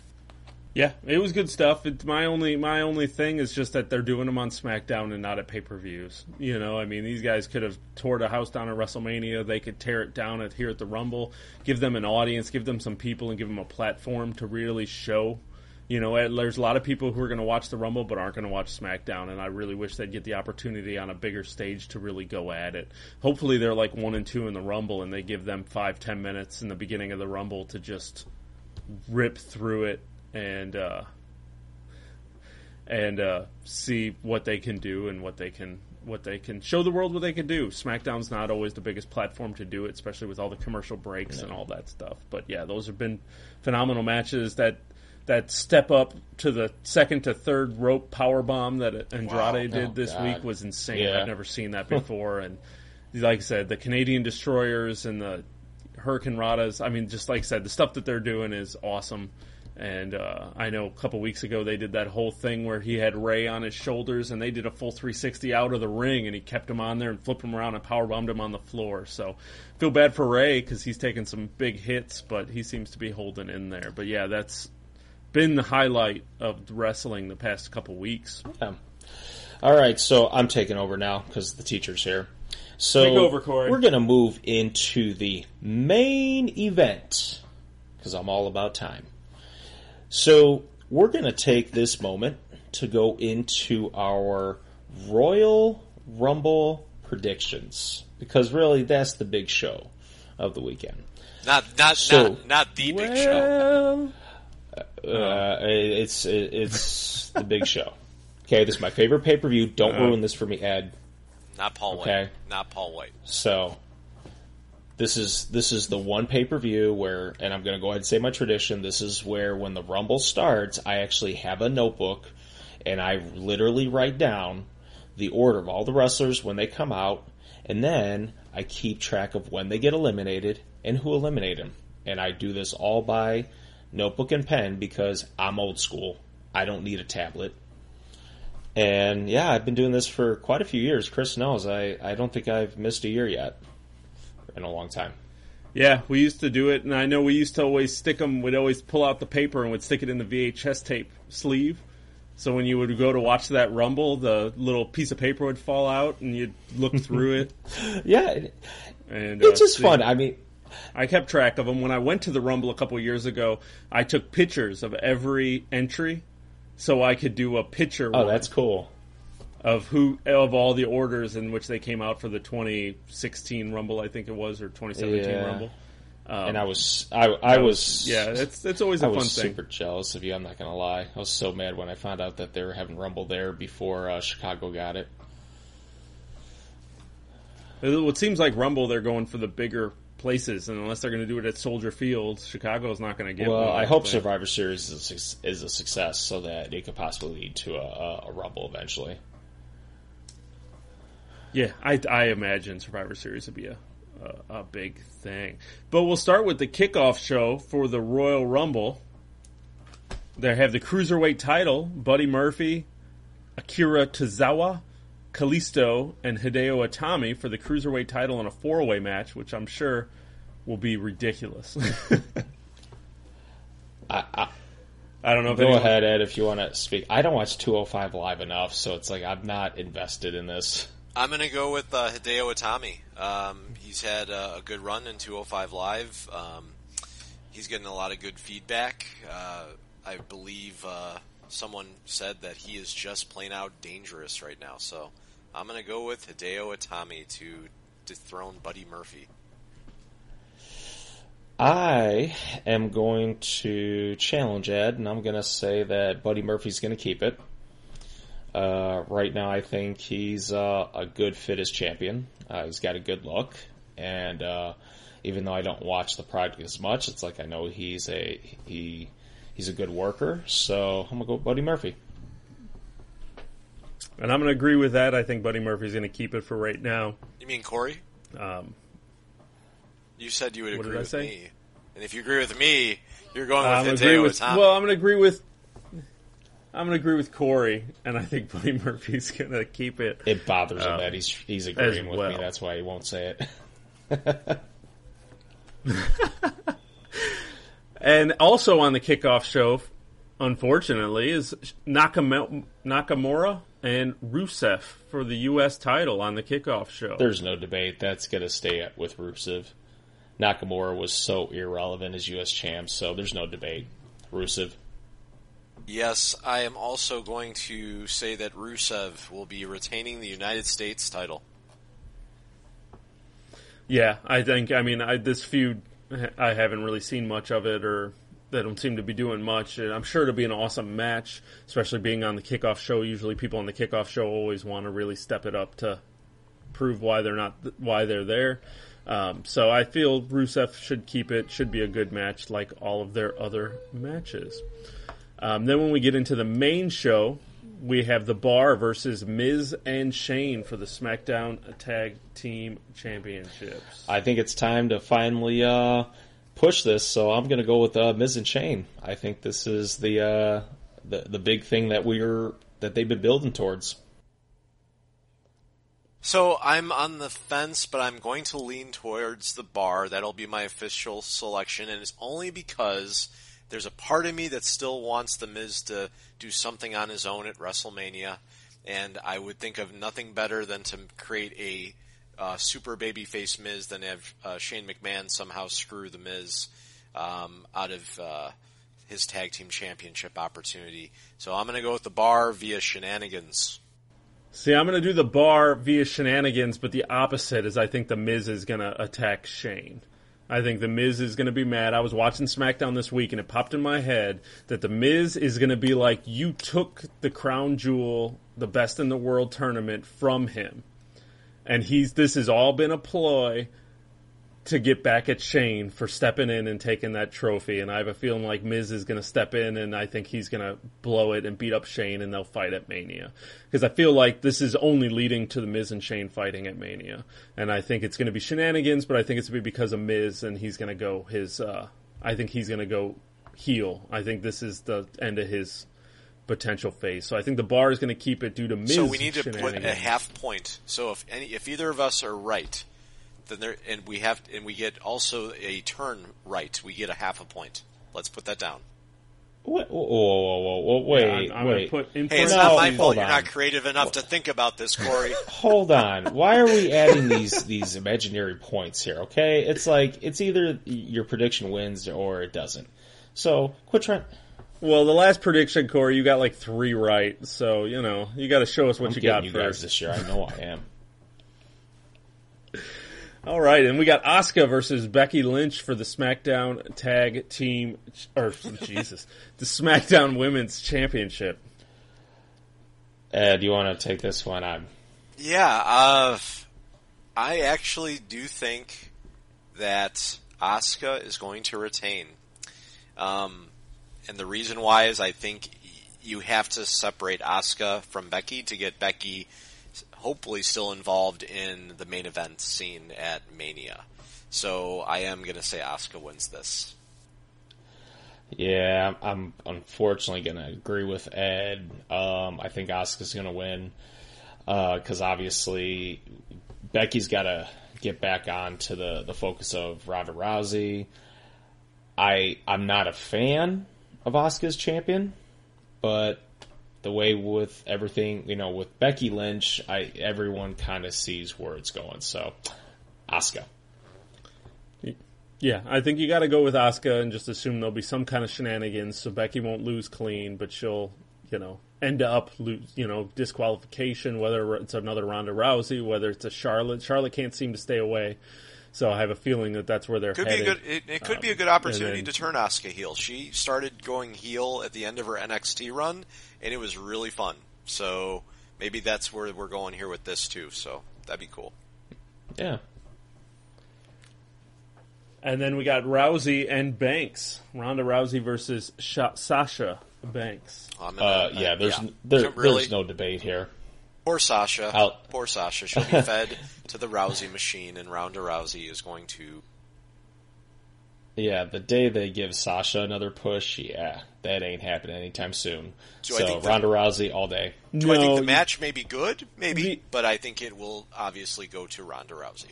A: Yeah, it was good stuff. It's my only my only thing is just that they're doing them on SmackDown and not at pay per views. You know, I mean, these guys could have tore the house down at WrestleMania. They could tear it down at here at the Rumble. Give them an audience, give them some people, and give them a platform to really show. You know, there's a lot of people who are going to watch the Rumble but aren't going to watch SmackDown, and I really wish they'd get the opportunity on a bigger stage to really go at it. Hopefully, they're like one and two in the Rumble, and they give them five ten minutes in the beginning of the Rumble to just rip through it and uh, and uh, see what they can do and what they can what they can show the world what they can do. SmackDown's not always the biggest platform to do it, especially with all the commercial breaks and all that stuff. But yeah, those have been phenomenal matches that that step up to the second to third rope power bomb that Andrade did
B: Oh,
A: this
B: God.
A: week was insane.
B: Yeah.
A: I've never seen that before and like I said, the Canadian destroyers and the hurricanranas. I mean, just like I said, the stuff that they're doing is awesome. And uh, I know a couple weeks ago they did that whole thing where he had Ray on his shoulders, and they did a full 360 out of the ring, and he kept him on there and flipped him around and power bombed him on the floor. So feel bad for Ray because he's taking some big hits, but he seems to be holding in there. But yeah, that's been the highlight of wrestling the past couple weeks.
B: Yeah. All right, so I'm taking over now because the teacher's here. So
A: Take over, Corey.
B: we're going to move into the main event because I'm all about time. So we're going to take this moment to go into our Royal Rumble predictions because really that's the big show of the weekend.
C: Not not
B: So-
C: not, not the big show.
B: Uh, it's it's the big show. Okay, this is my favorite pay per view. Don't
A: Uh.
B: ruin this for me, Ed.
C: Not Paul
B: Okay.
C: White. Not Paul Wight.
B: So, this is this is the one pay per view where, and I'm going to go ahead and say my tradition. This is where when the Rumble starts, I actually have a notebook and I literally write down the order of all the wrestlers when they come out, and then I keep track of when they get eliminated and who eliminated them. And I do this all by notebook and pen because I'm old school. I don't need a tablet. And yeah, I've been doing this for quite a few years. Chris knows I, I don't think I've missed a year yet in a long time.
A: Yeah, we used to do it, and I know we used to always stick them. We'd always pull out the paper and would stick it in the VHS tape sleeve. So when you would go to watch that Rumble, the little piece of paper would fall out, and you'd look *laughs* through it.
B: yeah, and it's uh, just see. fun. I mean,
A: I kept track of them. When I went to the Rumble a couple years ago, I took pictures of every entry, so I could do a picture.
B: Oh, that's cool.
A: Of who of all the orders in which they came out for the 2016 Rumble, I think it was, or 2017 yeah. Rumble.
B: Um, and I was, I, I was,
A: yeah, it's it's always a
B: I
A: fun
B: was
A: thing.
B: Super jealous of you. I'm not gonna lie. I was so mad when I found out that they were having Rumble there before uh, Chicago got it.
A: It seems like Rumble, they're going for the bigger places, and unless they're going to do it at Soldier Field, Chicago is not going to get.
B: Well, I, hope. Survivor Series is a, is a, success, so that it could possibly lead to a, a Rumble eventually.
A: Yeah, I, I imagine Survivor Series would be a a, a big thing. But we'll start with the kickoff show for the Royal Rumble. They have the cruiserweight title: Buddy Murphy, Akira Tozawa, Kalisto, and Hideo Itami for the cruiserweight title in a four-way match, which I'm sure will be ridiculous. *laughs*
B: I, I,
A: I, don't know.
B: Go anyone... ahead, Ed, if you want to speak. I don't watch 205 live enough, so it's like I'm not invested in this.
C: I'm going to go with uh, Hideo Itami. Um, he's had a, good run in 205 Live. Um, he's getting a lot of good feedback. Uh, I believe uh, someone said that he is just plain out dangerous right now. So I'm going to go with Hideo Itami to dethrone Buddy Murphy.
B: I am going to challenge Ed, and I'm going to say that Buddy Murphy's going to keep it. Uh, right now, I think he's uh, a good fit as champion. Uh, he's got a good look, and uh, even though I don't watch the product as much, it's like I know he's a he he's a good worker. So I'm gonna go Buddy Murphy.
A: And I'm gonna agree with that. I think Buddy Murphy's gonna keep it for right now.
C: You mean Corey?
A: Um,
C: you said you would agree with say? me, and if you agree with me, you're going with
A: Hideo
C: with,
A: Well, I'm gonna agree with I'm going to agree with Corey, and I think Buddy Murphy's going to keep it.
B: It bothers him um, that he's he's agreeing with well. me. That's why he won't say it. *laughs*
A: and also on the kickoff show, unfortunately, is Nakamura and Rusev for the U.S. title on the kickoff show.
B: There's no debate. That's going to stay with Rusev. Nakamura was so irrelevant as U.S. champ, so there's no debate. Rusev.
C: Yes, I am also going to say that Rusev will be retaining the United States title.
A: Yeah, I think. I mean, I, this feud, I haven't really seen much of it, or they don't seem to be doing much. And I'm sure it'll be an awesome match, especially being on the kickoff show. Usually, people on the kickoff show always want to really step it up to prove why they're not why they're there. Um, so I feel Rusev should keep it. Should be a good match, like all of their other matches. Um, then when we get into the main show, we have the Bar versus Miz and Shane for the SmackDown Tag Team Championships.
B: I think it's time to finally uh, push this, so I'm going to go with uh, Miz and Shane. I think this is the, uh, the the big thing that we're that they've been building towards.
C: So I'm on the fence, but I'm going to lean towards the Bar. That'll be my official selection, and it's only because there's a part of me that still wants The Miz to do something on his own at WrestleMania, and I would think of nothing better than to create a uh, super babyface Miz than have uh, Shane McMahon somehow screw The Miz um, out of uh, his tag team championship opportunity. So I'm going to go with the bar via shenanigans.
A: See, I'm going to do the bar via shenanigans, but the opposite is I think The Miz is going to attack Shane. I think The Miz is going to be mad. I was watching SmackDown this week and it popped in my head that The Miz is going to be like, you took the crown jewel, the best in the world tournament from him. And he's, this has all been a ploy to get back at Shane for stepping in and taking that trophy. And I have a feeling like Miz is going to step in and I think he's going to blow it and beat up Shane and they'll fight at Mania. Because I feel like this is only leading to the Miz and Shane fighting at Mania. And I think it's going to be shenanigans, but I think it's going to be because of Miz and he's going to go his, uh, I think he's going to go heel. I think this is the end of his potential phase. So I think the bar is going to keep it due to Miz.
C: So we need to put a half point. So if any, if either of us are right, then there, and we have, and we get also a turn right, we get a half a point. Let's put that down.
B: Wait, whoa, whoa, whoa, whoa, whoa, wait,
A: I'm, I'm
B: wait.
A: put in
C: Hey, it's
B: No,
C: not my fault. You're
B: on.
C: not creative enough to think about this, Corey. *laughs*
B: Hold on. Why are we adding these these imaginary points here? Okay, it's like it's either your prediction wins or it doesn't. So quit trying.
A: Well, the last prediction, Corey, you got like three right. So, you know, you got to show us what
B: I'm
A: you got
B: you guys
A: first.
B: this year. I know I am.
A: All right, and we got Asuka versus Becky Lynch for the SmackDown Tag Team, or *laughs* Jesus, the SmackDown Women's Championship.
B: Ed, you want to take this one? I'm.
C: Yeah, uh, I actually do think that Asuka is going to retain. Um, and the reason why is I think you have to separate Asuka from Becky to get Becky hopefully still involved in the main event scene at Mania. So I am going to say Asuka wins this.
B: Yeah, I'm unfortunately going to agree with Ed. Um, I think Asuka's going to win because obviously Becky's got to get back on to the, the focus of Ronda Rousey. I I'm not a fan of Asuka's champion, but the way with everything, you know, with Becky Lynch, I everyone kind of sees where it's going. So, Asuka.
A: Yeah, I think you got to go with Asuka and just assume there'll be some kind of shenanigans, so Becky won't lose clean, but she'll, you know, end up lose, you know, disqualification. Whether it's another Ronda Rousey, whether it's a Charlotte. Charlotte can't seem to stay away, so I have a feeling that that's where they're
C: Could be a good. It, it could be a
A: Um,
C: good opportunity
A: then-
C: to turn Asuka heel. She started going heel at the end of her NXT run, and it was really fun. So maybe that's where we're going here with this too. So that'd be cool.
B: Yeah.
A: And then we got Rousey and Banks. Ronda Rousey versus Sha- Sasha Banks.
C: I'm gonna-
B: Uh, yeah, there's
C: yeah.
B: There,
C: Really?
B: there's no debate here.
C: Poor Sasha.
B: I'll-
C: Poor Sasha. She'll be fed *laughs* to the Rousey machine, and Ronda Rousey is going to.
B: Yeah, the day they give Sasha another push, yeah, that ain't happening anytime soon.
C: Do I
B: so
C: think that-
B: Ronda Rousey all day.
C: Do I think the
A: you-
C: match may be good? Maybe,
A: The-
C: but I think it will obviously go to Ronda Rousey.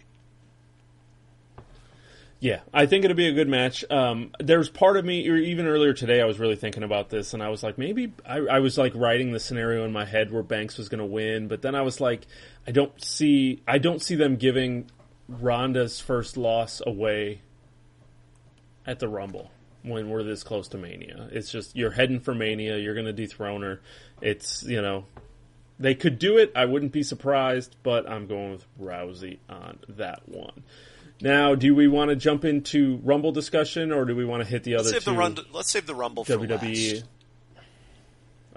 A: Yeah, I think it'll be a good match. Um, there's part of me, even earlier today, I was really thinking about this, and I was like, maybe I, I was like writing the scenario in my head where Banks was going to win, but then I was like, I don't see, I don't see them giving Ronda's first loss away at the Rumble when we're this close to Mania. It's just you're heading for Mania, you're going to dethrone her. It's you know, they could do it. I wouldn't be surprised, but I'm going with Rousey on that one. Now, do we want to jump into Rumble discussion, or do we want to hit the
C: Let's
A: other
C: save the
A: two?
C: run. Let's save the Rumble for
A: WWE.
C: last.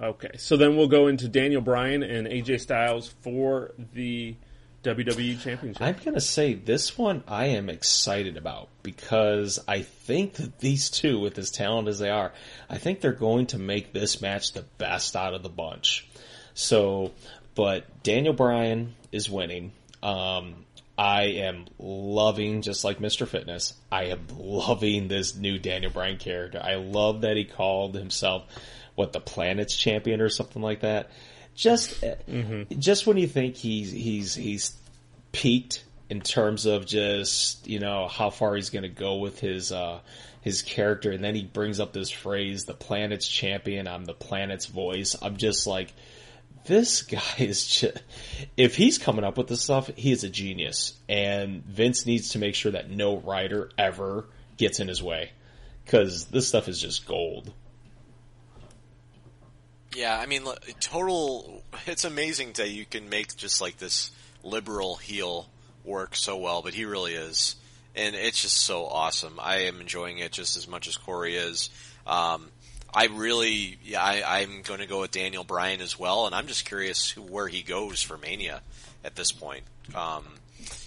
A: Okay, so then we'll go into Daniel Bryan and AJ Styles for the WWE Championship.
B: I'm gonna say this one I am excited about because I think that these two, with as talented as they are, I think they're going to make this match the best out of the bunch. So, but Daniel Bryan is winning. Um, I am loving, just like Mr. Fitness, I am loving this new Daniel Bryan character. I love that he called himself, what, the Planet's Champion or something like that. Just, just when you think he's, he's, he's peaked in terms of just, you know, how far he's going to go with his, uh, his character. And then he brings up this phrase, the planet's champion. I'm the planet's voice. I'm just like, this *laughs* guy is just, if he's coming up with this stuff, he is a genius. And Vince needs to make sure that no writer ever gets in his way. Cause this stuff is just gold.
C: Yeah, I mean, total. It's amazing that you can make just like this liberal heel work so well, but he really is, and it's just so awesome. I am enjoying it just as much as Corey is. Um, I really, yeah, I, I'm going to go with Daniel Bryan as well, and I'm just curious who, where he goes for Mania at this point. Um,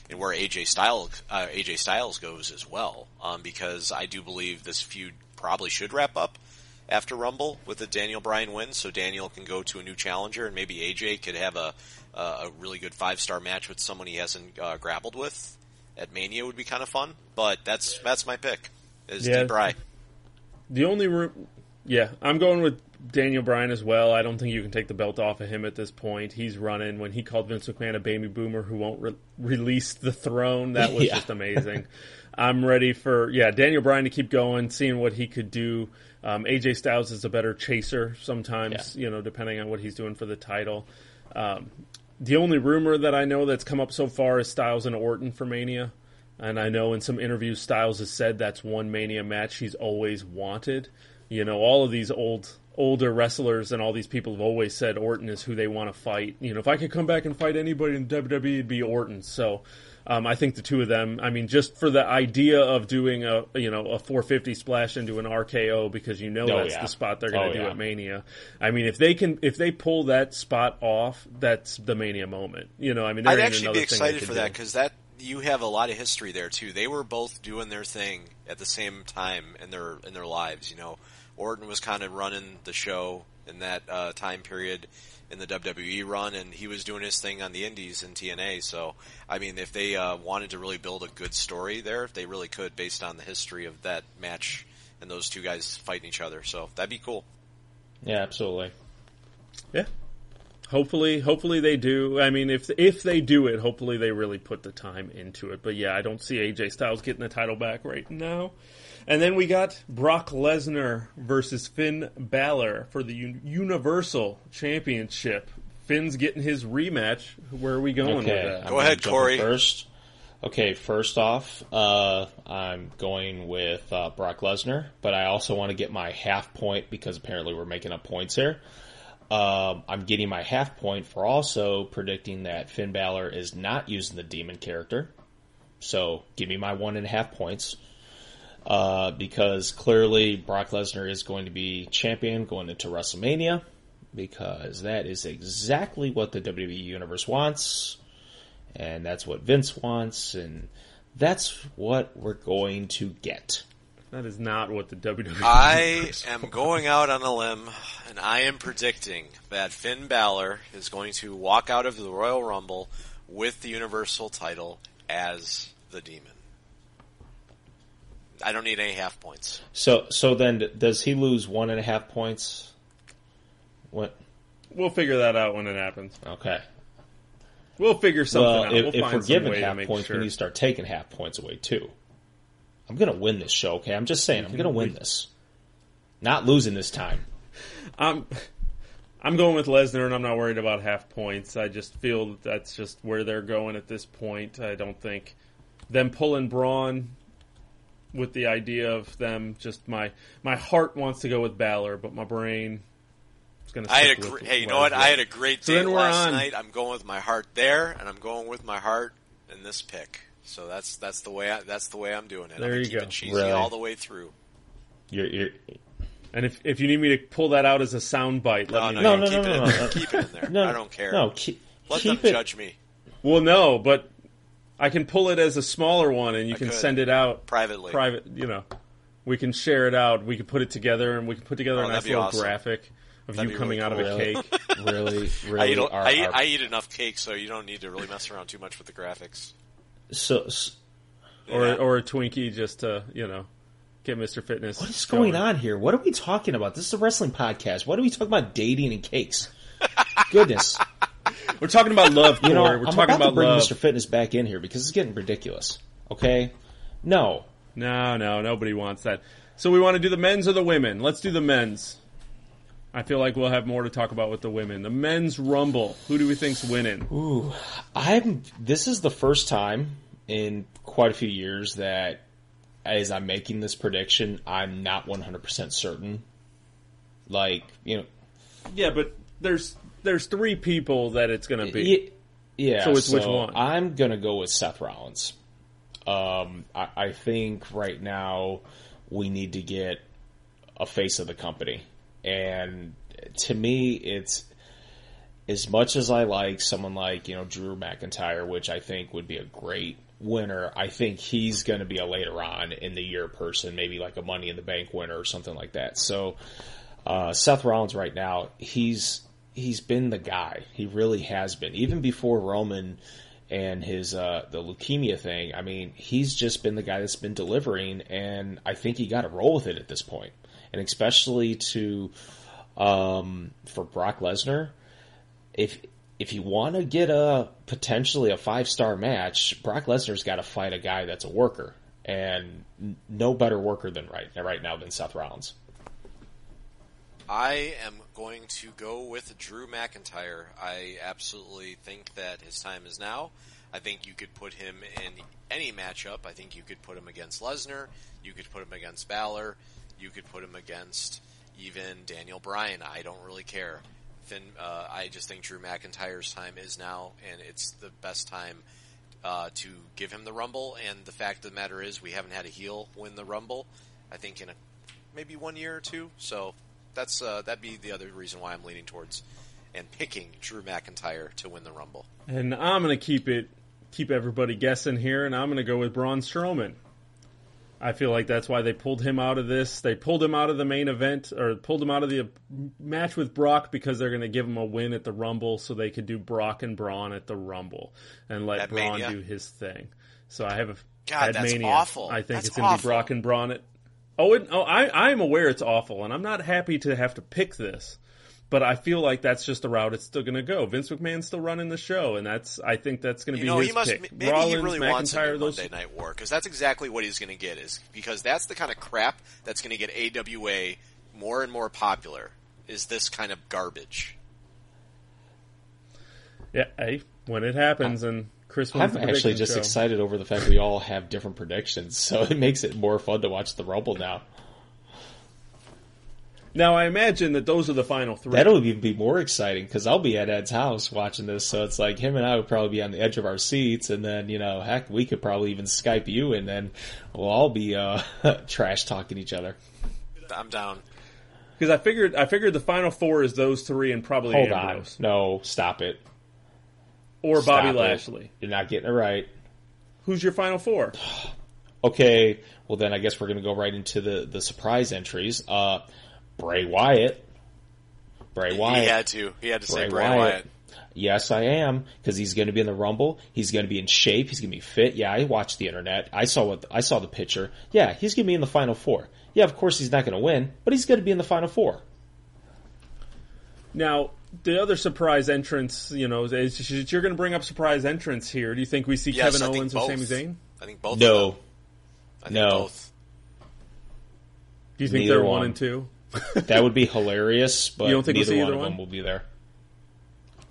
C: and where AJ Styles uh, AJ Styles goes as well, um, because I do believe this feud probably should wrap up after Rumble with a Daniel Bryan win, so Daniel can go to a new challenger, and maybe AJ could have a a really good five star match with someone he hasn't uh, grappled with at Mania would be kind of fun. But that's that's my pick is
A: Yeah.
C: D. Bry.
A: The only room, yeah, I'm going with Daniel Bryan as well. I don't think you can take the belt off of him at this point. He's running. When he called Vince McMahon a baby boomer who won't re- release the throne, that was *laughs*
B: Yeah.
A: just amazing. I'm ready for yeah Daniel Bryan to keep going, seeing what he could do. Um, AJ Styles is a better chaser sometimes, you know, depending on what he's doing for the title. Um, the only rumor that I know that's come up so far is Styles and Orton for Mania. And I know in some interviews, Styles has said that's one Mania match he's always wanted. You know, all of these old, older wrestlers and all these people have always said Orton is who they want to fight. You know, if I could come back and fight anybody in WWE, it'd be Orton. So, um, I think the two of them. I mean, just for the idea of doing a you know a 450 splash into an RKO because you know
B: Oh,
A: that's
B: yeah.
A: the spot they're going to
B: Oh,
A: do
B: yeah.
A: at Mania. I mean, if they can, if they pull that spot off, that's the Mania moment. You know, I mean,
C: I'd actually
A: another
C: be excited for that because that you have a lot of history there too. They were both doing their thing at the same time in their in their lives. You know, Orton was kind of running the show in that uh, time period in the WWE run, and he was doing his thing on the Indies in TNA. So, I mean, if they uh, wanted to really build a good story there, they really could based on the history of that match and those two guys fighting each other. So that'd be cool.
B: Yeah, absolutely.
A: Yeah. Hopefully, hopefully they do. I mean, if if they do it, hopefully they really put the time into it. But yeah, I don't see AJ Styles getting the title back right now. And then we got Brock Lesnar versus Finn Balor for the Un- Universal Championship. Finn's getting his rematch. Where are we going with
B: Okay,
A: that?
B: I'm
C: Go ahead, Corey.
B: First, okay. First off, uh, I'm going with uh, Brock Lesnar, but I also want to get my half point because apparently we're making up points here. Um, I'm getting my half point for also predicting that Finn Balor is not using the demon character. So give me my one and a half points. Uh, because clearly Brock Lesnar is going to be champion going into WrestleMania because that is exactly what the WWE universe wants and that's what Vince wants and that's what we're going to get.
A: That is not what the WWE.
C: I *laughs* am going out on a limb, and I am predicting that Finn Balor is going to walk out of the Royal Rumble with the Universal title as the Demon. I don't need any half points.
B: So so then does he lose one and a half points? What?
A: We'll figure that out when it happens.
B: Okay.
A: We'll figure something
B: Well,
A: out.
B: if,
A: we'll
B: if
A: find
B: we're
A: some
B: giving
A: way
B: half points,
A: sure.
B: we need to start taking half points away too. I'm gonna win this show, okay? I'm just saying, I'm gonna win this. Not losing this time.
A: I'm I'm going with Lesnar, and I'm not worried about half points. I just feel that that's just where they're going at this point. I don't think them pulling Braun with the idea of them just my my heart wants to go with Balor, but my brain is going to.
C: I had a gr- hey, you know what? I had a great
A: So
C: day
A: then
C: last
A: on-
C: night. I'm going with my heart there, and I'm going with my heart in this pick. So that's that's the way I, that's the way I'm doing it.
A: There
C: I'm
A: you
C: keep
A: go.
C: it cheesy
B: Really?
C: all the way through.
B: You're, you're
A: And if if you need me to pull that out as a sound bite, let
C: No,
A: me
C: no,
A: know.
B: No,
C: you
B: no,
C: keep
B: no,
C: it
B: no,
C: in there.
B: no.
C: Keep it in there.
B: no,
C: I don't care.
B: No, keep,
C: Let
B: keep
C: them
B: it.
C: judge me
A: Well, no, but I can pull it as a smaller one, and you
C: I
A: can
C: could.
A: send it out
C: privately.
A: private. You know, we can share it out. We can put it together, and we can put together
C: Oh,
A: a nice little
C: awesome.
A: graphic of
C: That'd
A: you coming
C: really
A: out of a cake.
B: Really, *laughs*
C: I
B: really
C: eat,
B: are,
C: I, eat,
B: are-
C: I eat enough cake, so you don't need to really mess around too much with the graphics.
B: so, so
A: or
C: Yeah.
A: or a Twinkie just to you know get Mr. Fitness.
B: what is going on here? What are we talking about? This is a wrestling podcast. What are we talking about? Dating and cakes. Goodness, *laughs*
A: We're talking about love,
B: you know,
A: We're
B: I'm
A: talking
B: about, to bring
A: love.
B: Mr. Fitness back in here because it's getting ridiculous. Okay, no,
A: No, no, nobody wants that. So we want to do the men's or the women. Let's do the men's. I feel like we'll have more to talk about with the women. The men's rumble. Who do we think's winning?
B: Ooh, I'm. This is the first time in quite a few years that, as I'm making this prediction, I'm not 100 percent certain. Like you know,
A: Yeah, but there's there's three people that it's going to be.
B: Yeah.
A: So it's which one?
B: I'm gonna go with Seth Rollins. Um, I, I think right now we need to get a face of the company, and to me, it's as much as I like someone like you know Drew McIntyre, which I think would be a great winner, I think he's going to be a later on in the year person, maybe like a Money in the Bank winner or something like that. So uh, Seth Rollins right now, he's he's been the guy. He really has been. Even before Roman and his uh, the leukemia thing, I mean, he's just been the guy that's been delivering, and I think he got to roll with it at this point. And especially to um, for Brock Lesnar, if if you want to get a potentially a five star match, Brock Lesnar's got to fight a guy that's a worker, and no better worker than right right now than Seth Rollins.
C: I am going to go with Drew McIntyre. I absolutely think that his time is now. I think you could put him in any matchup. I think you could put him against Lesnar. You could put him against Balor. You could put him against even Daniel Bryan. I don't really care. Finn, uh, I just think Drew McIntyre's time is now, and it's the best time uh, to give him the Rumble. And the fact of the matter is, we haven't had a heel win the Rumble. I think in a maybe one year or two. So that's uh, that'd be the other reason why I'm leaning towards and picking Drew McIntyre to win the Rumble.
A: And I'm going to keep it keep everybody guessing here, and I'm going to go with Braun Strowman. I feel like that's why they pulled him out of this. They pulled him out of the main event, or pulled him out of the match with Brock because they're going to give him a win at the Rumble, so they could do Brock and Braun at the Rumble and let
C: At
A: Braun
C: Mania?
A: do his thing. So I have a
C: God, that's
A: Mania,
C: awful.
A: I think
C: That's
A: it's going to be. Brock and Braun at. Oh, it, oh, I I'm aware it's awful, and I'm not happy to have to pick this. But I feel like that's just the route it's still going to go. Vince McMahon's still running the show, and that's I think that's going to
C: You
A: be
C: know,
A: his
C: he must
A: pick.
C: maybe
A: Rollins,
C: he really wants a
A: McIntyre, those
C: Monday Night War because that's exactly what he's going to get is because that's the kind of crap that's going to get AWA more and more popular. Is this kind of garbage?
A: Yeah, hey, when it happens, and Chris
B: I'm actually just
A: show.
B: excited over the fact we all have different predictions, so it makes it more fun to watch the Rumble now.
A: Now I imagine that those are the final three.
B: That'll even be more exciting because I'll be at Ed's house watching this, so it's like him and I would probably be on the edge of our seats, and then you know, heck, we could probably even Skype you, and then we'll all be uh, *laughs* trash talking each other.
C: I'm down.
A: Because I figured, I figured the final four is those three and probably
B: Hold
A: Ambrose
B: on, no, stop it,
A: or
B: Stop
A: Bobby
B: it.
A: Lashley.
B: You're not getting it right.
A: Who's your final four? *sighs*
B: Okay, well then I guess we're gonna go right into the the surprise entries. Uh, Bray Wyatt, Bray Wyatt.
C: He had to. He had to say
B: Bray
C: Bray
B: Wyatt.
C: Wyatt.
B: Yes, I am because he's going to be in the Rumble. He's going to be in shape. He's going to be fit. Yeah, I watched the internet. I saw what I saw the picture. Yeah, he's going to be in the Final Four. Yeah, of course he's not going to win, but he's going to be in the Final Four.
A: Now the other surprise entrance, you know, is, is you're going to bring up surprise entrance here. Do you think we see
C: Yes,
A: Kevin
C: I
A: Owens or
C: both.
A: Sami Zayn?
C: I think both.
B: No,
C: of them. I think
B: No.
C: both.
A: Do you think
B: Neither
A: they're one
B: one.
A: and two?
B: that would be hilarious, *laughs* but
A: You don't think we'll
B: neither
A: see
B: one
A: either
B: of
A: one?
B: them will be there.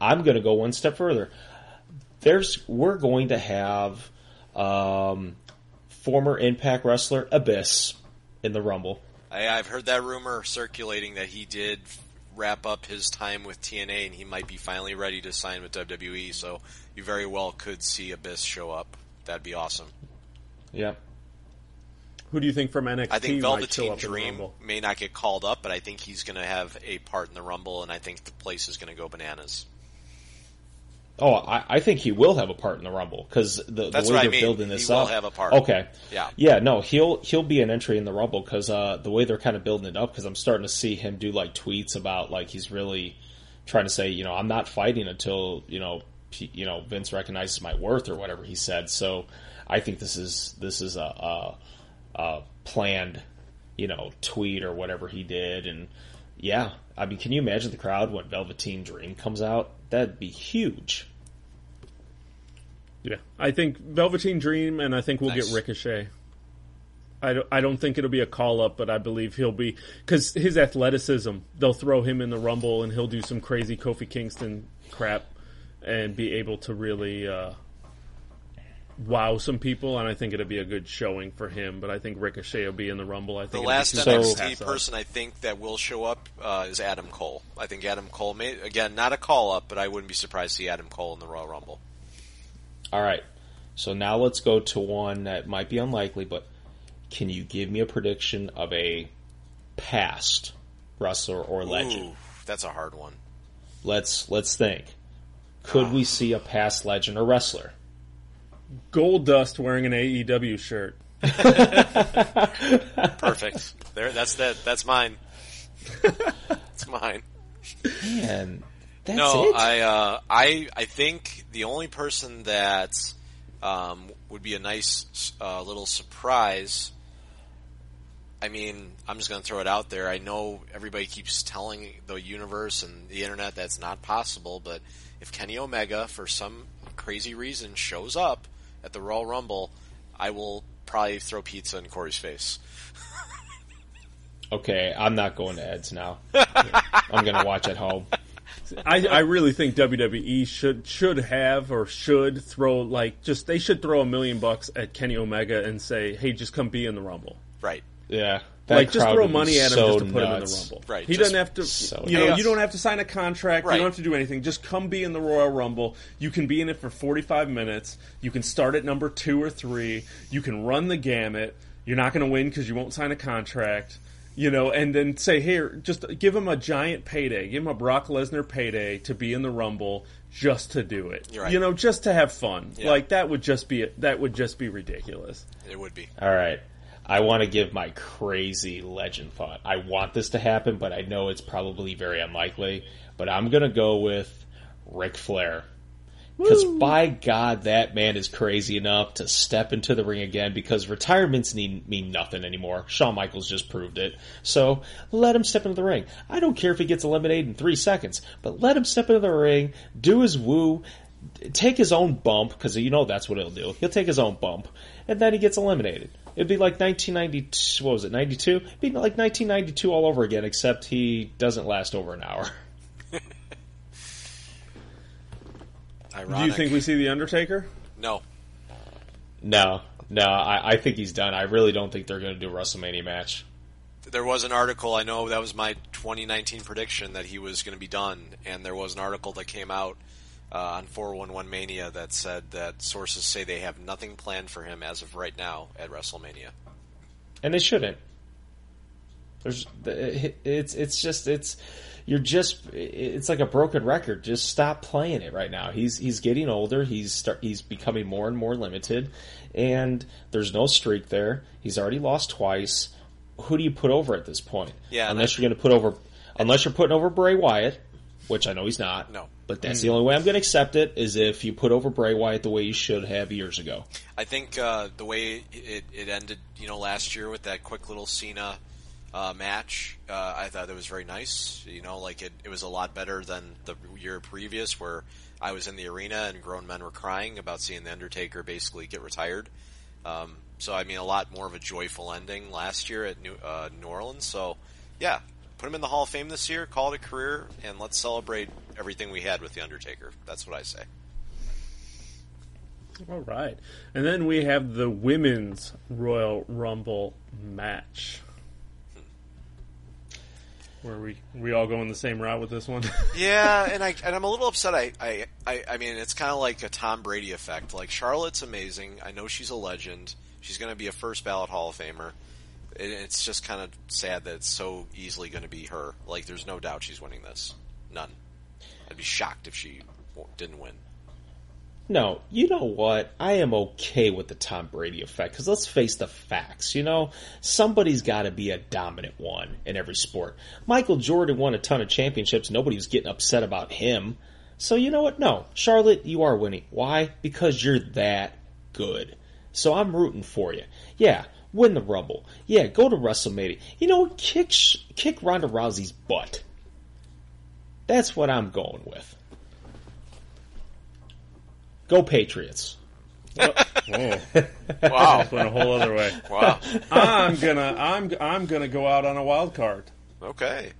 B: I'm going to go one step further. There's we're going to have um, former Impact wrestler Abyss in the Rumble.
C: I, I've heard that rumor circulating that he did wrap up his time with TNA and he might be finally ready to sign with WWE. So you very well could see Abyss show up. That'd be awesome.
B: Yep.
A: Who do you think from NXT
C: I think
A: might show
C: Velveteen
A: up in the
C: Dream may not get called up, but I think he's going to have a part in the Rumble, and I think the place is going to go bananas.
B: Oh, I, I think he will have a part in the Rumble because the, the way
C: what I
B: they're
C: mean.
B: building this
C: He will
B: up.
C: have a part.
B: Okay.
C: Yeah.
B: Yeah. No, he'll he'll be an entry in the Rumble because uh, the way they're kind of building it up. Because I'm starting to see him do like tweets about like he's really trying to say, you know, I'm not fighting until you know, P- you know, Vince recognizes my worth or whatever he said. So I think this is this is a, a, a planned, you know, tweet or whatever he did, and yeah, I mean, can you imagine the crowd when Velveteen Dream comes out? That'd be huge.
A: Yeah, I think Velveteen Dream, and I think we'll
C: Nice.
A: get Ricochet. I don't, I don't think it'll be a call up, but I believe he'll be because his athleticism. They'll throw him in the Rumble, and he'll do some crazy Kofi Kingston crap, and be able to really uh, wow some people. And I think it'll be a good showing for him. But I think Ricochet will be in the Rumble. I think The
C: last
A: it'll be too
B: So-
A: hard
C: NXT
A: up.
C: person I think that will show up uh, is Adam Cole. I think Adam Cole may again not a call up, but I wouldn't be surprised to see Adam Cole in the Royal Rumble.
B: All right. So now let's go to one that might be unlikely, but can you give me a prediction of a past wrestler or legend?
C: Ooh, that's a hard one.
B: let's let's think. Could we see a past legend or wrestler?
A: Gold Dust wearing an AEW shirt. *laughs*
C: Perfect. There, that's that. That's mine. That's mine.
B: Man, that's
C: no,
B: it.
C: I, uh, I, I think the only person that um, would be a nice uh, little surprise. I mean, I'm just going to throw it out there. I know everybody keeps telling the universe and the internet that's not possible, but if Kenny Omega, for some crazy reason, shows up at the Royal Rumble, I will probably throw pizza in Corey's face.
B: okay, I'm not going to Ed's now. *laughs* I'm going to watch at home.
A: I, I really think WWE should should have or should throw like just they should throw a million bucks at Kenny Omega and say, "Hey, just come be in the Rumble."
C: Right.
B: Yeah. that
A: like just throw money at him
B: so
A: just to put him in the. Rumble.
C: Right,
A: He
C: just
A: doesn't have to.
B: so
A: you know,
C: nuts.
A: you don't have to sign a contract.
C: Right.
A: You don't have to do anything. Just come be in the Royal Rumble. You can be in it for forty five minutes. You can start at number two or three. You can run the gamut. You're not going to win because you won't sign a contract. You know, and then say, here, just give him a giant payday. Give him a Brock Lesnar payday to be in the Rumble just to do it.
C: You're right.
A: You know, just to have fun.
C: Yeah.
A: Like that would just be that would just be ridiculous.
C: It would be.
B: All right. I want to give my crazy legend thought. I want this to happen, but I know it's probably very unlikely. But I'm going to go with Ric Flair. Because by God, that man is crazy enough to step into the ring again because retirements need, mean nothing anymore. Shawn Michaels just proved it. So let him step into the ring. I don't care if he gets eliminated in three seconds, but let him step into the ring, do his woo, take his own bump because you know that's what he'll do. He'll take his own bump, and then he gets eliminated. It'd be like 1992. What was it? 92? It'd be like 1992 all over again, except he doesn't last over an hour. *laughs*
C: Ironic.
A: Do you think we see the Undertaker?
C: No.
B: No, no, I, I think he's done. I really don't think they're going to do a WrestleMania match.
C: There was an article, I know that was my 2019 prediction that he was going to be done, and there was an article that came out uh, on 411 Mania that said that sources say they have nothing planned for him as of right now at WrestleMania.
B: and they shouldn't. There's, it's it's just it's you're just it's like a broken record. Just stop playing it right now. He's he's getting older. He's start, he's becoming more and more limited, and there's no streak there. He's already lost twice. Who do you put over at this point?
C: Yeah,
B: unless you're going to put over unless you're putting over Bray Wyatt, which I know he's not.
C: No.
B: but that's the only way I'm going to accept it is if you put over Bray Wyatt the way you should have years ago.
C: I think uh, the way it, it ended, you know, last year with that quick little Cena uh, match, uh, I thought it was very nice. You know, like it, it was a lot better than the year previous where I was in the arena and grown men were crying about seeing the Undertaker basically get retired. Um, so I mean, a lot more of a joyful ending last year at New, uh, New Orleans. So yeah, put him in the Hall of Fame this year, call it a career, and let's celebrate everything we had with the Undertaker. That's what I say.
A: All right. And then we have the women's Royal Rumble match. Where we we all go in the same route with this one. *laughs*
C: Yeah, and I and I'm a little upset. I I I, mean, it's kind of like a Tom Brady effect. Like Charlotte's amazing. I know she's a legend. She's going to be a first ballot Hall of Famer. It, it's just kind of sad that it's so easily going to be her. Like, there's no doubt she's winning this. None. I'd be shocked if she didn't win.
B: No, you know what? I am okay with the Tom Brady effect because let's face the facts. You know, somebody's got to be a dominant one in every sport. Michael Jordan won a ton of championships. Nobody was getting upset about him. So you know what? No, Charlotte, you are winning. Why? Because you're that good. So I'm rooting for you. Yeah, win the Rumble. Yeah, go to WrestleMania. You know? Kick kick Ronda Rousey's butt. That's what I'm going with. Go Patriots.
A: Whoa,
C: Wow.
A: went a whole other way.
C: wow.
A: I'm gonna I'm I'm gonna go out on a wild card,
C: Okay.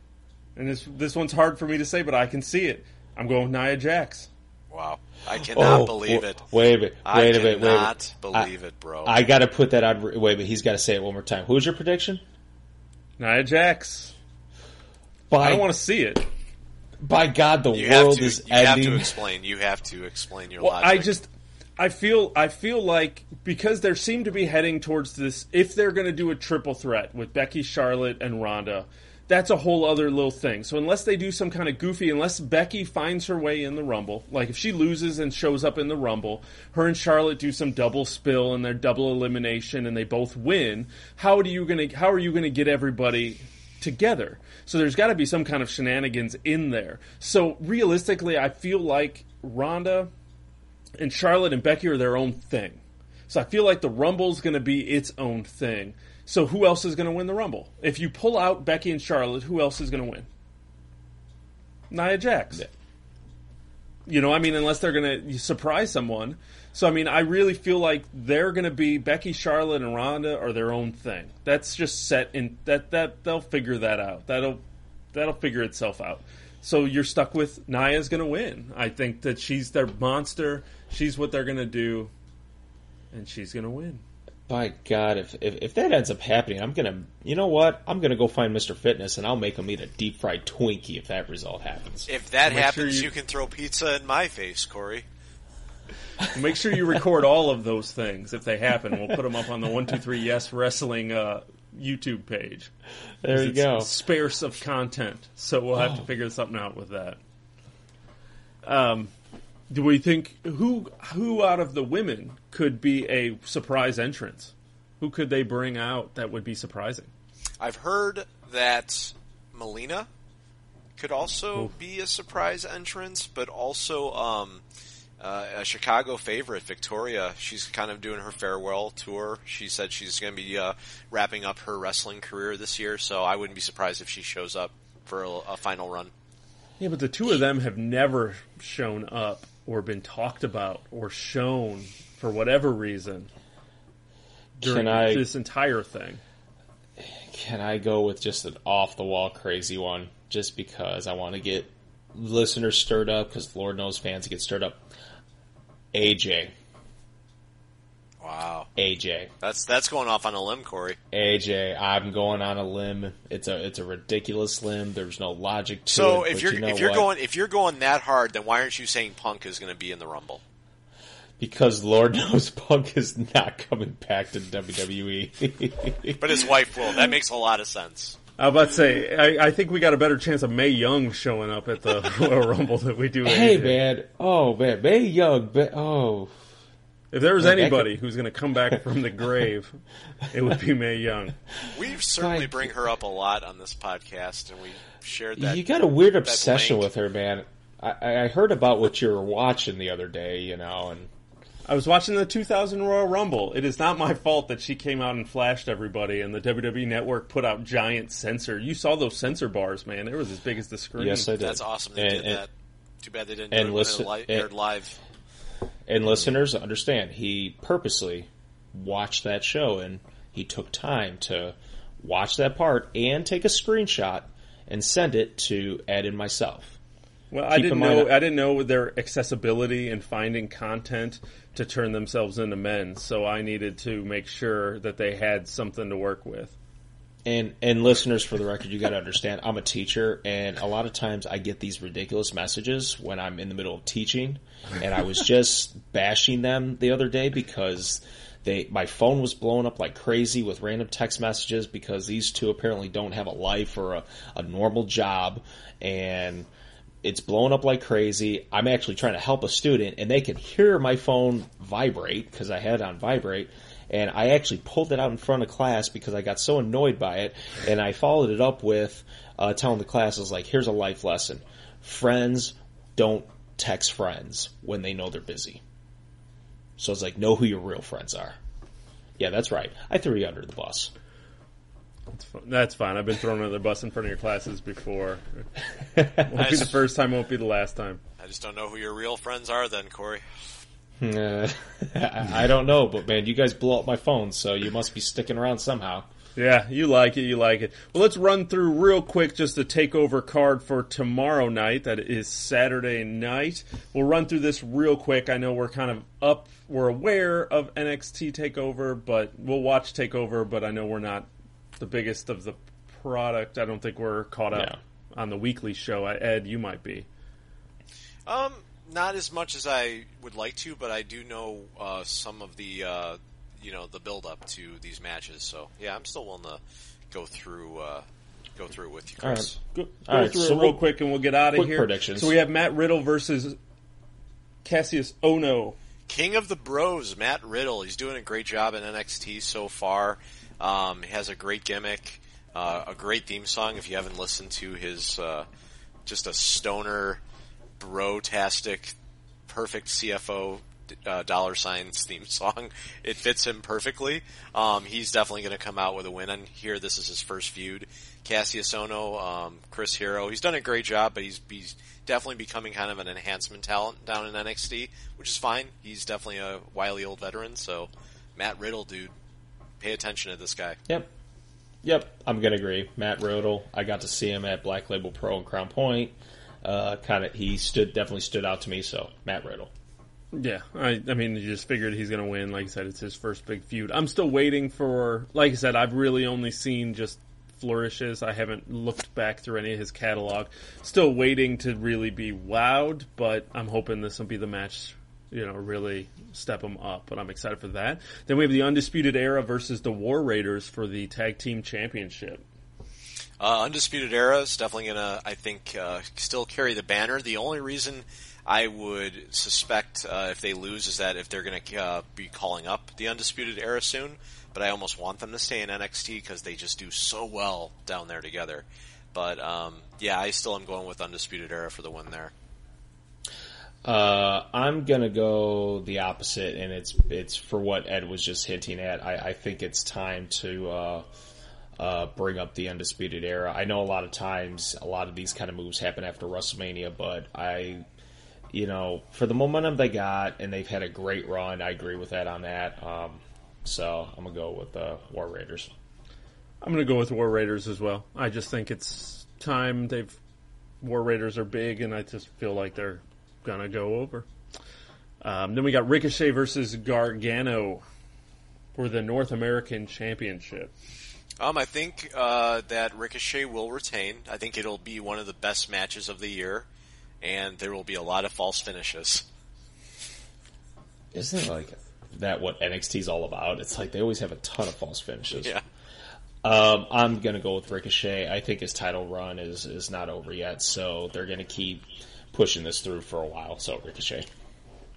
A: and this this one's hard for me to say, but I can see it. I'm going with Nia Jax.
C: Wow. I oh, cannot
B: Oh,
C: believe it.
B: Wait a minute. Wait a minute. Wait a minute.
C: believe it, bro.
B: I got to put that on. Wait a minute. He's got to say it one more time. Who's your prediction?
A: Nia Jax.
B: By
A: I don't want to see it.
B: By God, the
C: you
B: world
C: to.
B: is
C: You have
B: ending.
C: to explain. You have to explain your
A: Well,
C: logic.
A: I just I feel I feel like because they seem to be heading towards this if they're going to do a triple threat with Becky, Charlotte and Ronda, that's a whole other little thing. So unless they do some kind of goofy, unless Becky finds her way in the Rumble, like if she loses and shows up in the Rumble, her and Charlotte do some double spill and their double elimination, and they both win. How are you gonna? How are you gonna get everybody together? So there's got to be some kind of shenanigans in there. So realistically, I feel like Ronda and Charlotte and Becky are their own thing. So I feel like the Rumble's going to be its own thing. So who else is going to win the Rumble? If you pull out Becky and Charlotte, who else is going to win? Nia Jax.
B: Yeah.
A: You know, I mean, unless they're going to surprise someone. So I mean, I really feel like they're going to be Becky, Charlotte, and Ronda are their own thing. That's just set in that that they'll figure that out. That'll that'll figure itself out. So you're stuck with Nia's going to win. I think that she's their monster. She's what they're going to do, and she's going to win.
B: By God, if, if if that ends up happening, I'm gonna. You know what? I'm gonna go find Mr. Fitness and I'll make him eat a deep fried Twinkie if that result happens.
C: If that
A: Make sure
C: happens,
A: you-
C: you... can throw pizza in my face, Corey.
A: Make sure you record all of those things if they happen. We'll put them up on the One Two Three Yes Wrestling uh, YouTube page.
B: there you
A: It's
B: go.
A: Sparse of content, so we'll have to
B: Oh.
A: figure something out with that. Um, do we think who who out of the women could be a surprise entrance? Who could they bring out that would be surprising?
C: I've heard that Melina could also
A: Oof.
C: be a surprise entrance, but also um, uh, a Chicago favorite, Victoria. She's kind of doing her farewell tour. She said she's going to be uh, wrapping up her wrestling career this year, so I wouldn't be surprised if she shows up for a, a final run.
A: Yeah, but the two of them have never shown up or been talked about or shown for whatever reason during
B: Can I-
A: this entire thing.
B: Can I go with just an off the wall crazy one? Just because I want to get listeners stirred up, because Lord knows fans get stirred up. AJ.
C: Wow,
B: AJ.
C: that's that's going off on a limb, Corey.
B: AJ, I'm going on a limb. It's a it's a ridiculous limb. There's no logic to
C: So
B: it.
C: So
B: if
C: you're
B: you know
C: if you're
B: what?
C: going if you're going that hard, then why aren't you saying Punk is going to be in the Rumble?
B: because Lord *laughs* knows Punk is not coming back to. WWE.
C: But his wife will. That makes a lot of sense.
A: I was about to say, I, I think we got a better chance of Mae Young showing up at the *laughs* Royal Rumble than we do.
B: hey
A: AJ.
B: man, oh man, Mae Young, but oh
A: If there was
B: Man,
A: anybody
B: could-
A: who's going to come back from the grave, it would be Mae Young.
C: We certainly
B: Like-
C: bring her up a lot on this podcast, and we shared that.
B: you got a weird obsession
C: link.
B: with her, man. I, I heard about what you were watching the other day, you know, and
A: I was watching the 2000 Royal Rumble. It is not my fault that she came out and flashed everybody, and the WWE Network put out giant censor. You saw those censor bars, man. They were as big as the screen.
B: yes, I did.
C: That's awesome. They
B: And-
C: did
B: and-
C: that. Too bad they didn't
B: and
C: do it
B: listen-
C: when it li-
B: and-
C: aired live.
B: And listeners understand, he purposely watched that show and he took time to watch that part and take a screenshot and send it to Ed and myself.
A: Well, I didn't
B: in mind-
A: know. I didn't know their accessibility and finding content to turn themselves into men. So I needed to make sure that they had something to work with.
B: And and listeners, for the record, you got to understand, I'm a teacher, and a lot of times I get these ridiculous messages when I'm in the middle of teaching, and I was *laughs* just bashing them the other day because they my phone was blowing up like crazy with random text messages because these two apparently don't have a life or a, a normal job, and it's blowing up like crazy. I'm actually trying to help a student, and they can hear my phone vibrate because I had it on vibrate. And I actually pulled it out in front of class because I got so annoyed by it, and I followed it up with uh, telling the class, I was like, "Here's a life lesson: friends don't text friends when they know they're busy." So it's like, know who your real friends are. Yeah, that's right. I threw you under the bus.
A: That's fine. That's fine. I've been thrown under the bus in front of your classes before. *laughs* won't be the first time. Won't be the last time.
C: I just don't know who your real friends are, then Corey.
B: Uh, *laughs* I I don't know, but man, you guys blow up my phone, so you must be sticking around somehow.
A: Yeah, you like it, you like it. Well, let's run through real quick just the takeover card for tomorrow night. That is Saturday night. We'll run through this real quick. I know we're kind of up, we're aware of NXT takeover, but we'll watch takeover. But I know we're not the biggest of the product. I don't think we're caught up on the weekly show. Ed, you might be.
C: Um, not as much as I would like to, but I do know uh, some of the uh, you know the build up to these matches. So yeah, I'm still willing to go through uh, go through it with you, Chris.
B: right.
A: Go, go
B: All right,
A: through
B: so
A: it real
B: we'll-
A: quick and we'll get out of here.
B: predictions.
A: So we have Matt Riddle versus Kassius Ohno.
C: King of the Bros, Matt Riddle. He's doing a great job in NXT so far. Um, he has a great gimmick, uh, a great theme song. If you haven't listened to his, uh, just a stoner, bro-tastic, perfect CFO uh, dollar signs *laughs* theme song. It fits him perfectly. Um, he's definitely going to come out with a win on here. This is his first feud. Kassius Ohno, um, Chris Hero. He's done a great job, but he's, he's definitely becoming kind of an enhancement talent down in NXT, which is fine. He's definitely a wily old veteran. So Matt Riddle, dude, pay attention to this guy.
B: Yep. Yep, I'm gonna agree. Matt Riddle, I got to see him at Black Label Pro and Crown Point. Uh, kind of, he stood definitely stood out to me. So Matt Riddle.
A: Yeah, I, I mean, you just figured he's going to win. Like I said, it's his first big feud. I'm still waiting for, like I said, I've really only seen just flourishes. I haven't looked back through any of his catalog. Still waiting to really be wowed, but I'm hoping this will be the match, you know, really step them up. But I'm excited for that. Then we have the Undisputed Era versus the War Raiders for the Tag Team Championship.
C: Uh, Undisputed Era is definitely gonna, I think, uh, still carry the banner. The only reason I would suspect uh, if they lose is that if they're gonna uh, be calling up the Undisputed Era soon. But I almost want them to stay in NXT because they just do so well down there together. But um, yeah, I still am going with Undisputed Era for the win there.
B: Uh, I'm gonna go the opposite, and it's it's for what Ed was just hinting at. I, I think it's time to uh, uh, bring up the undisputed era. I know a lot of times a lot of these kind of moves happen after WrestleMania, but I, you know, for the momentum they got and they've had a great run, I agree with that on that. Um, so I'm gonna go with the War Raiders.
A: I'm to go with War Raiders as well. I just think it's time. They've War Raiders are big, and I just feel like they're going to go over. Um, then we got Ricochet versus Gargano for the North American Championship.
C: Um, I think uh, that Ricochet will retain. I think it'll be one of the best matches of the year, and there will be a lot of false finishes.
B: Isn't like that what NXT's all about? It's like they always have a ton of false finishes.
C: Yeah.
B: Um, I'm gonna go with Ricochet. I think his title run is is not over yet, so they're gonna keep pushing this through for a while. So Ricochet.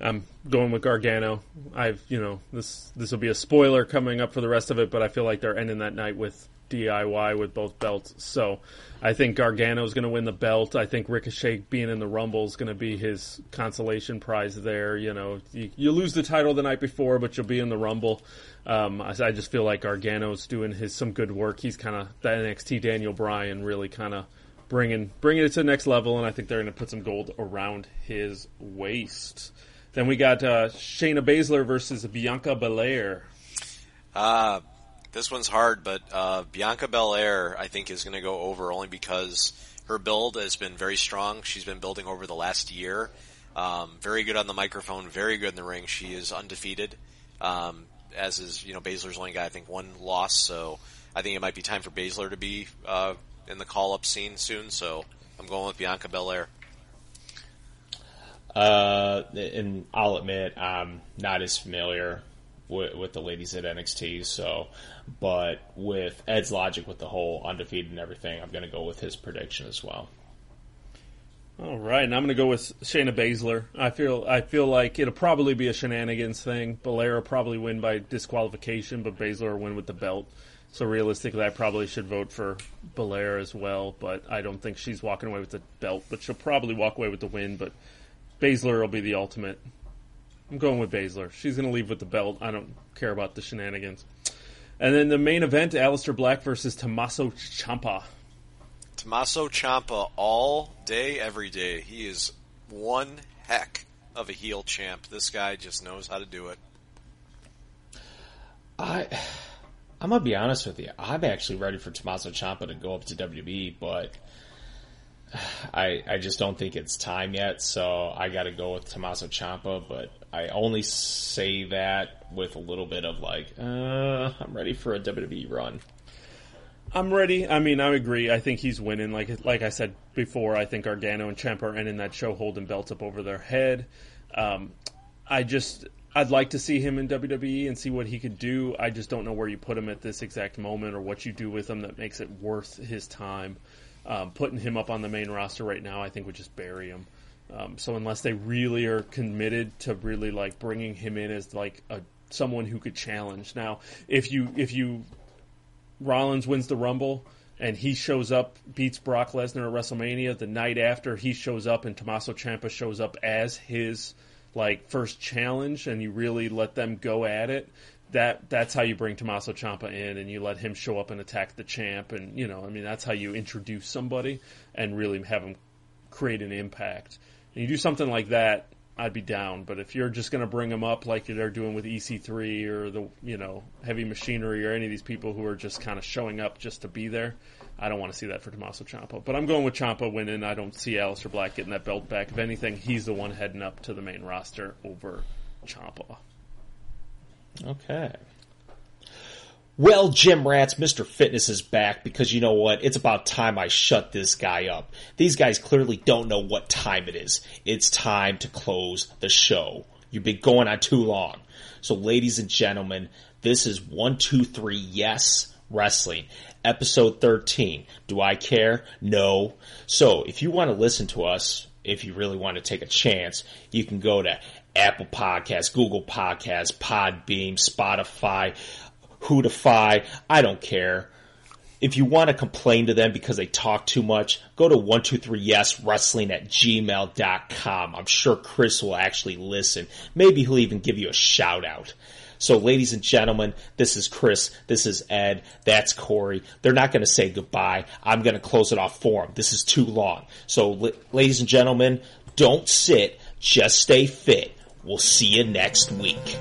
A: I'm going with Gargano. I've you know this this will be a spoiler coming up for the rest of it, but I feel like they're ending that night with DIY with both belts. So I think Gargano is going to win the belt. I think Ricochet being in the Rumble is going to be his consolation prize there. You know, you, you lose the title the night before, but you'll be in the Rumble. Um, I, I just feel like Gargano's doing his some good work. He's kind of that NXT Daniel Bryan really kind of bringing bringing it to the next level, and I think they're going to put some gold around his waist. Then we got uh, Shayna Baszler versus Bianca Belair.
C: Uh, this one's hard, but uh, Bianca Belair, I think, is going to go over only because her build has been very strong. She's been building over the last year. Um, very good on the microphone, very good in the ring. She is undefeated. Um, as is, you know, Baszler's only got, I think, one loss, so I think it might be time for Baszler to be uh, in the call-up scene soon, so I'm going with Bianca Belair.
B: Uh, and I'll admit I'm not as familiar with, with the ladies at NXT. So, but with Ed's logic with the whole undefeated and everything, I'm gonna go with his prediction as well.
A: All right, and I'm going to go with Shayna Baszler. I feel I feel like it'll probably be a shenanigans thing. Belair will probably win by disqualification, but Baszler will win with the belt. So realistically, I probably should vote for Belair as well, but I don't think she's walking away with the belt. But she'll probably walk away with the win. But Baszler will be the ultimate. I'm going with Baszler. She's going to leave with the belt. I don't care about the shenanigans. And then the main event: Aleister Black versus Tommaso Ciampa.
C: Tommaso Ciampa all day, every day. He is one heck of a heel champ. This guy just knows how to do it.
B: I I'm gonna be honest with you. I'm actually ready for Tommaso Ciampa to go up to WWE, but I I just don't think it's time yet. So I got to go with Tommaso Ciampa. But I only say that with a little bit of like, uh, I'm ready for a WWE run.
A: I'm ready. I mean, I agree. I think he's winning. Like like I said before, I think Gargano and Ciampa are ending that show holding belts up over their head. Um, I just I'd like to see him in WWE and see what he could do. I just don't know where you put him at this exact moment or what you do with him that makes it worth his time. Um, putting him up on the main roster right now, I think would just bury him. Um, so unless they really are committed to really like bringing him in as like a someone who could challenge. Now, if you if you Rollins wins the Rumble and he shows up, beats Brock Lesnar at WrestleMania, the night after he shows up and Tommaso Ciampa shows up as his like first challenge, and you really let them go at it. That that's how you bring Tommaso Ciampa in, and you let him show up and attack the champ, and you know, I mean, that's how you introduce somebody and really have him create an impact. And you do something like that, I'd be down. But if you're just going to bring them up like they're doing with EC3 or the you know heavy machinery or any of these people who are just kind of showing up just to be there, I don't want to see that for Tommaso Ciampa. But I'm going with Ciampa winning. I don't see Aleister Black getting that belt back. If anything, he's the one heading up to the main roster over Ciampa.
B: Okay. Well, gym rats, Mr. Fitness is back because you know what? It's about time I shut this guy up. These guys clearly don't know what time it is. It's time to close the show. You've been going on too long. So, ladies and gentlemen, this is 123 Yes Wrestling, episode 13. Do I care? No. So, if you want to listen to us, if you really want to take a chance, you can go to Apple Podcasts, Google Podcasts, Podbean, Spotify, Hootify. I don't care. If you want to complain to them because they talk too much, go to 123yes wrestling at gmail.com. I'm sure Chris will actually listen. Maybe he'll even give you a shout out. So, ladies and gentlemen, this is Chris. This is Ed. That's Corey. They're not going to say goodbye. I'm going to close it off for them. This is too long. So, ladies and gentlemen, don't sit. Just stay fit. We'll see you next week.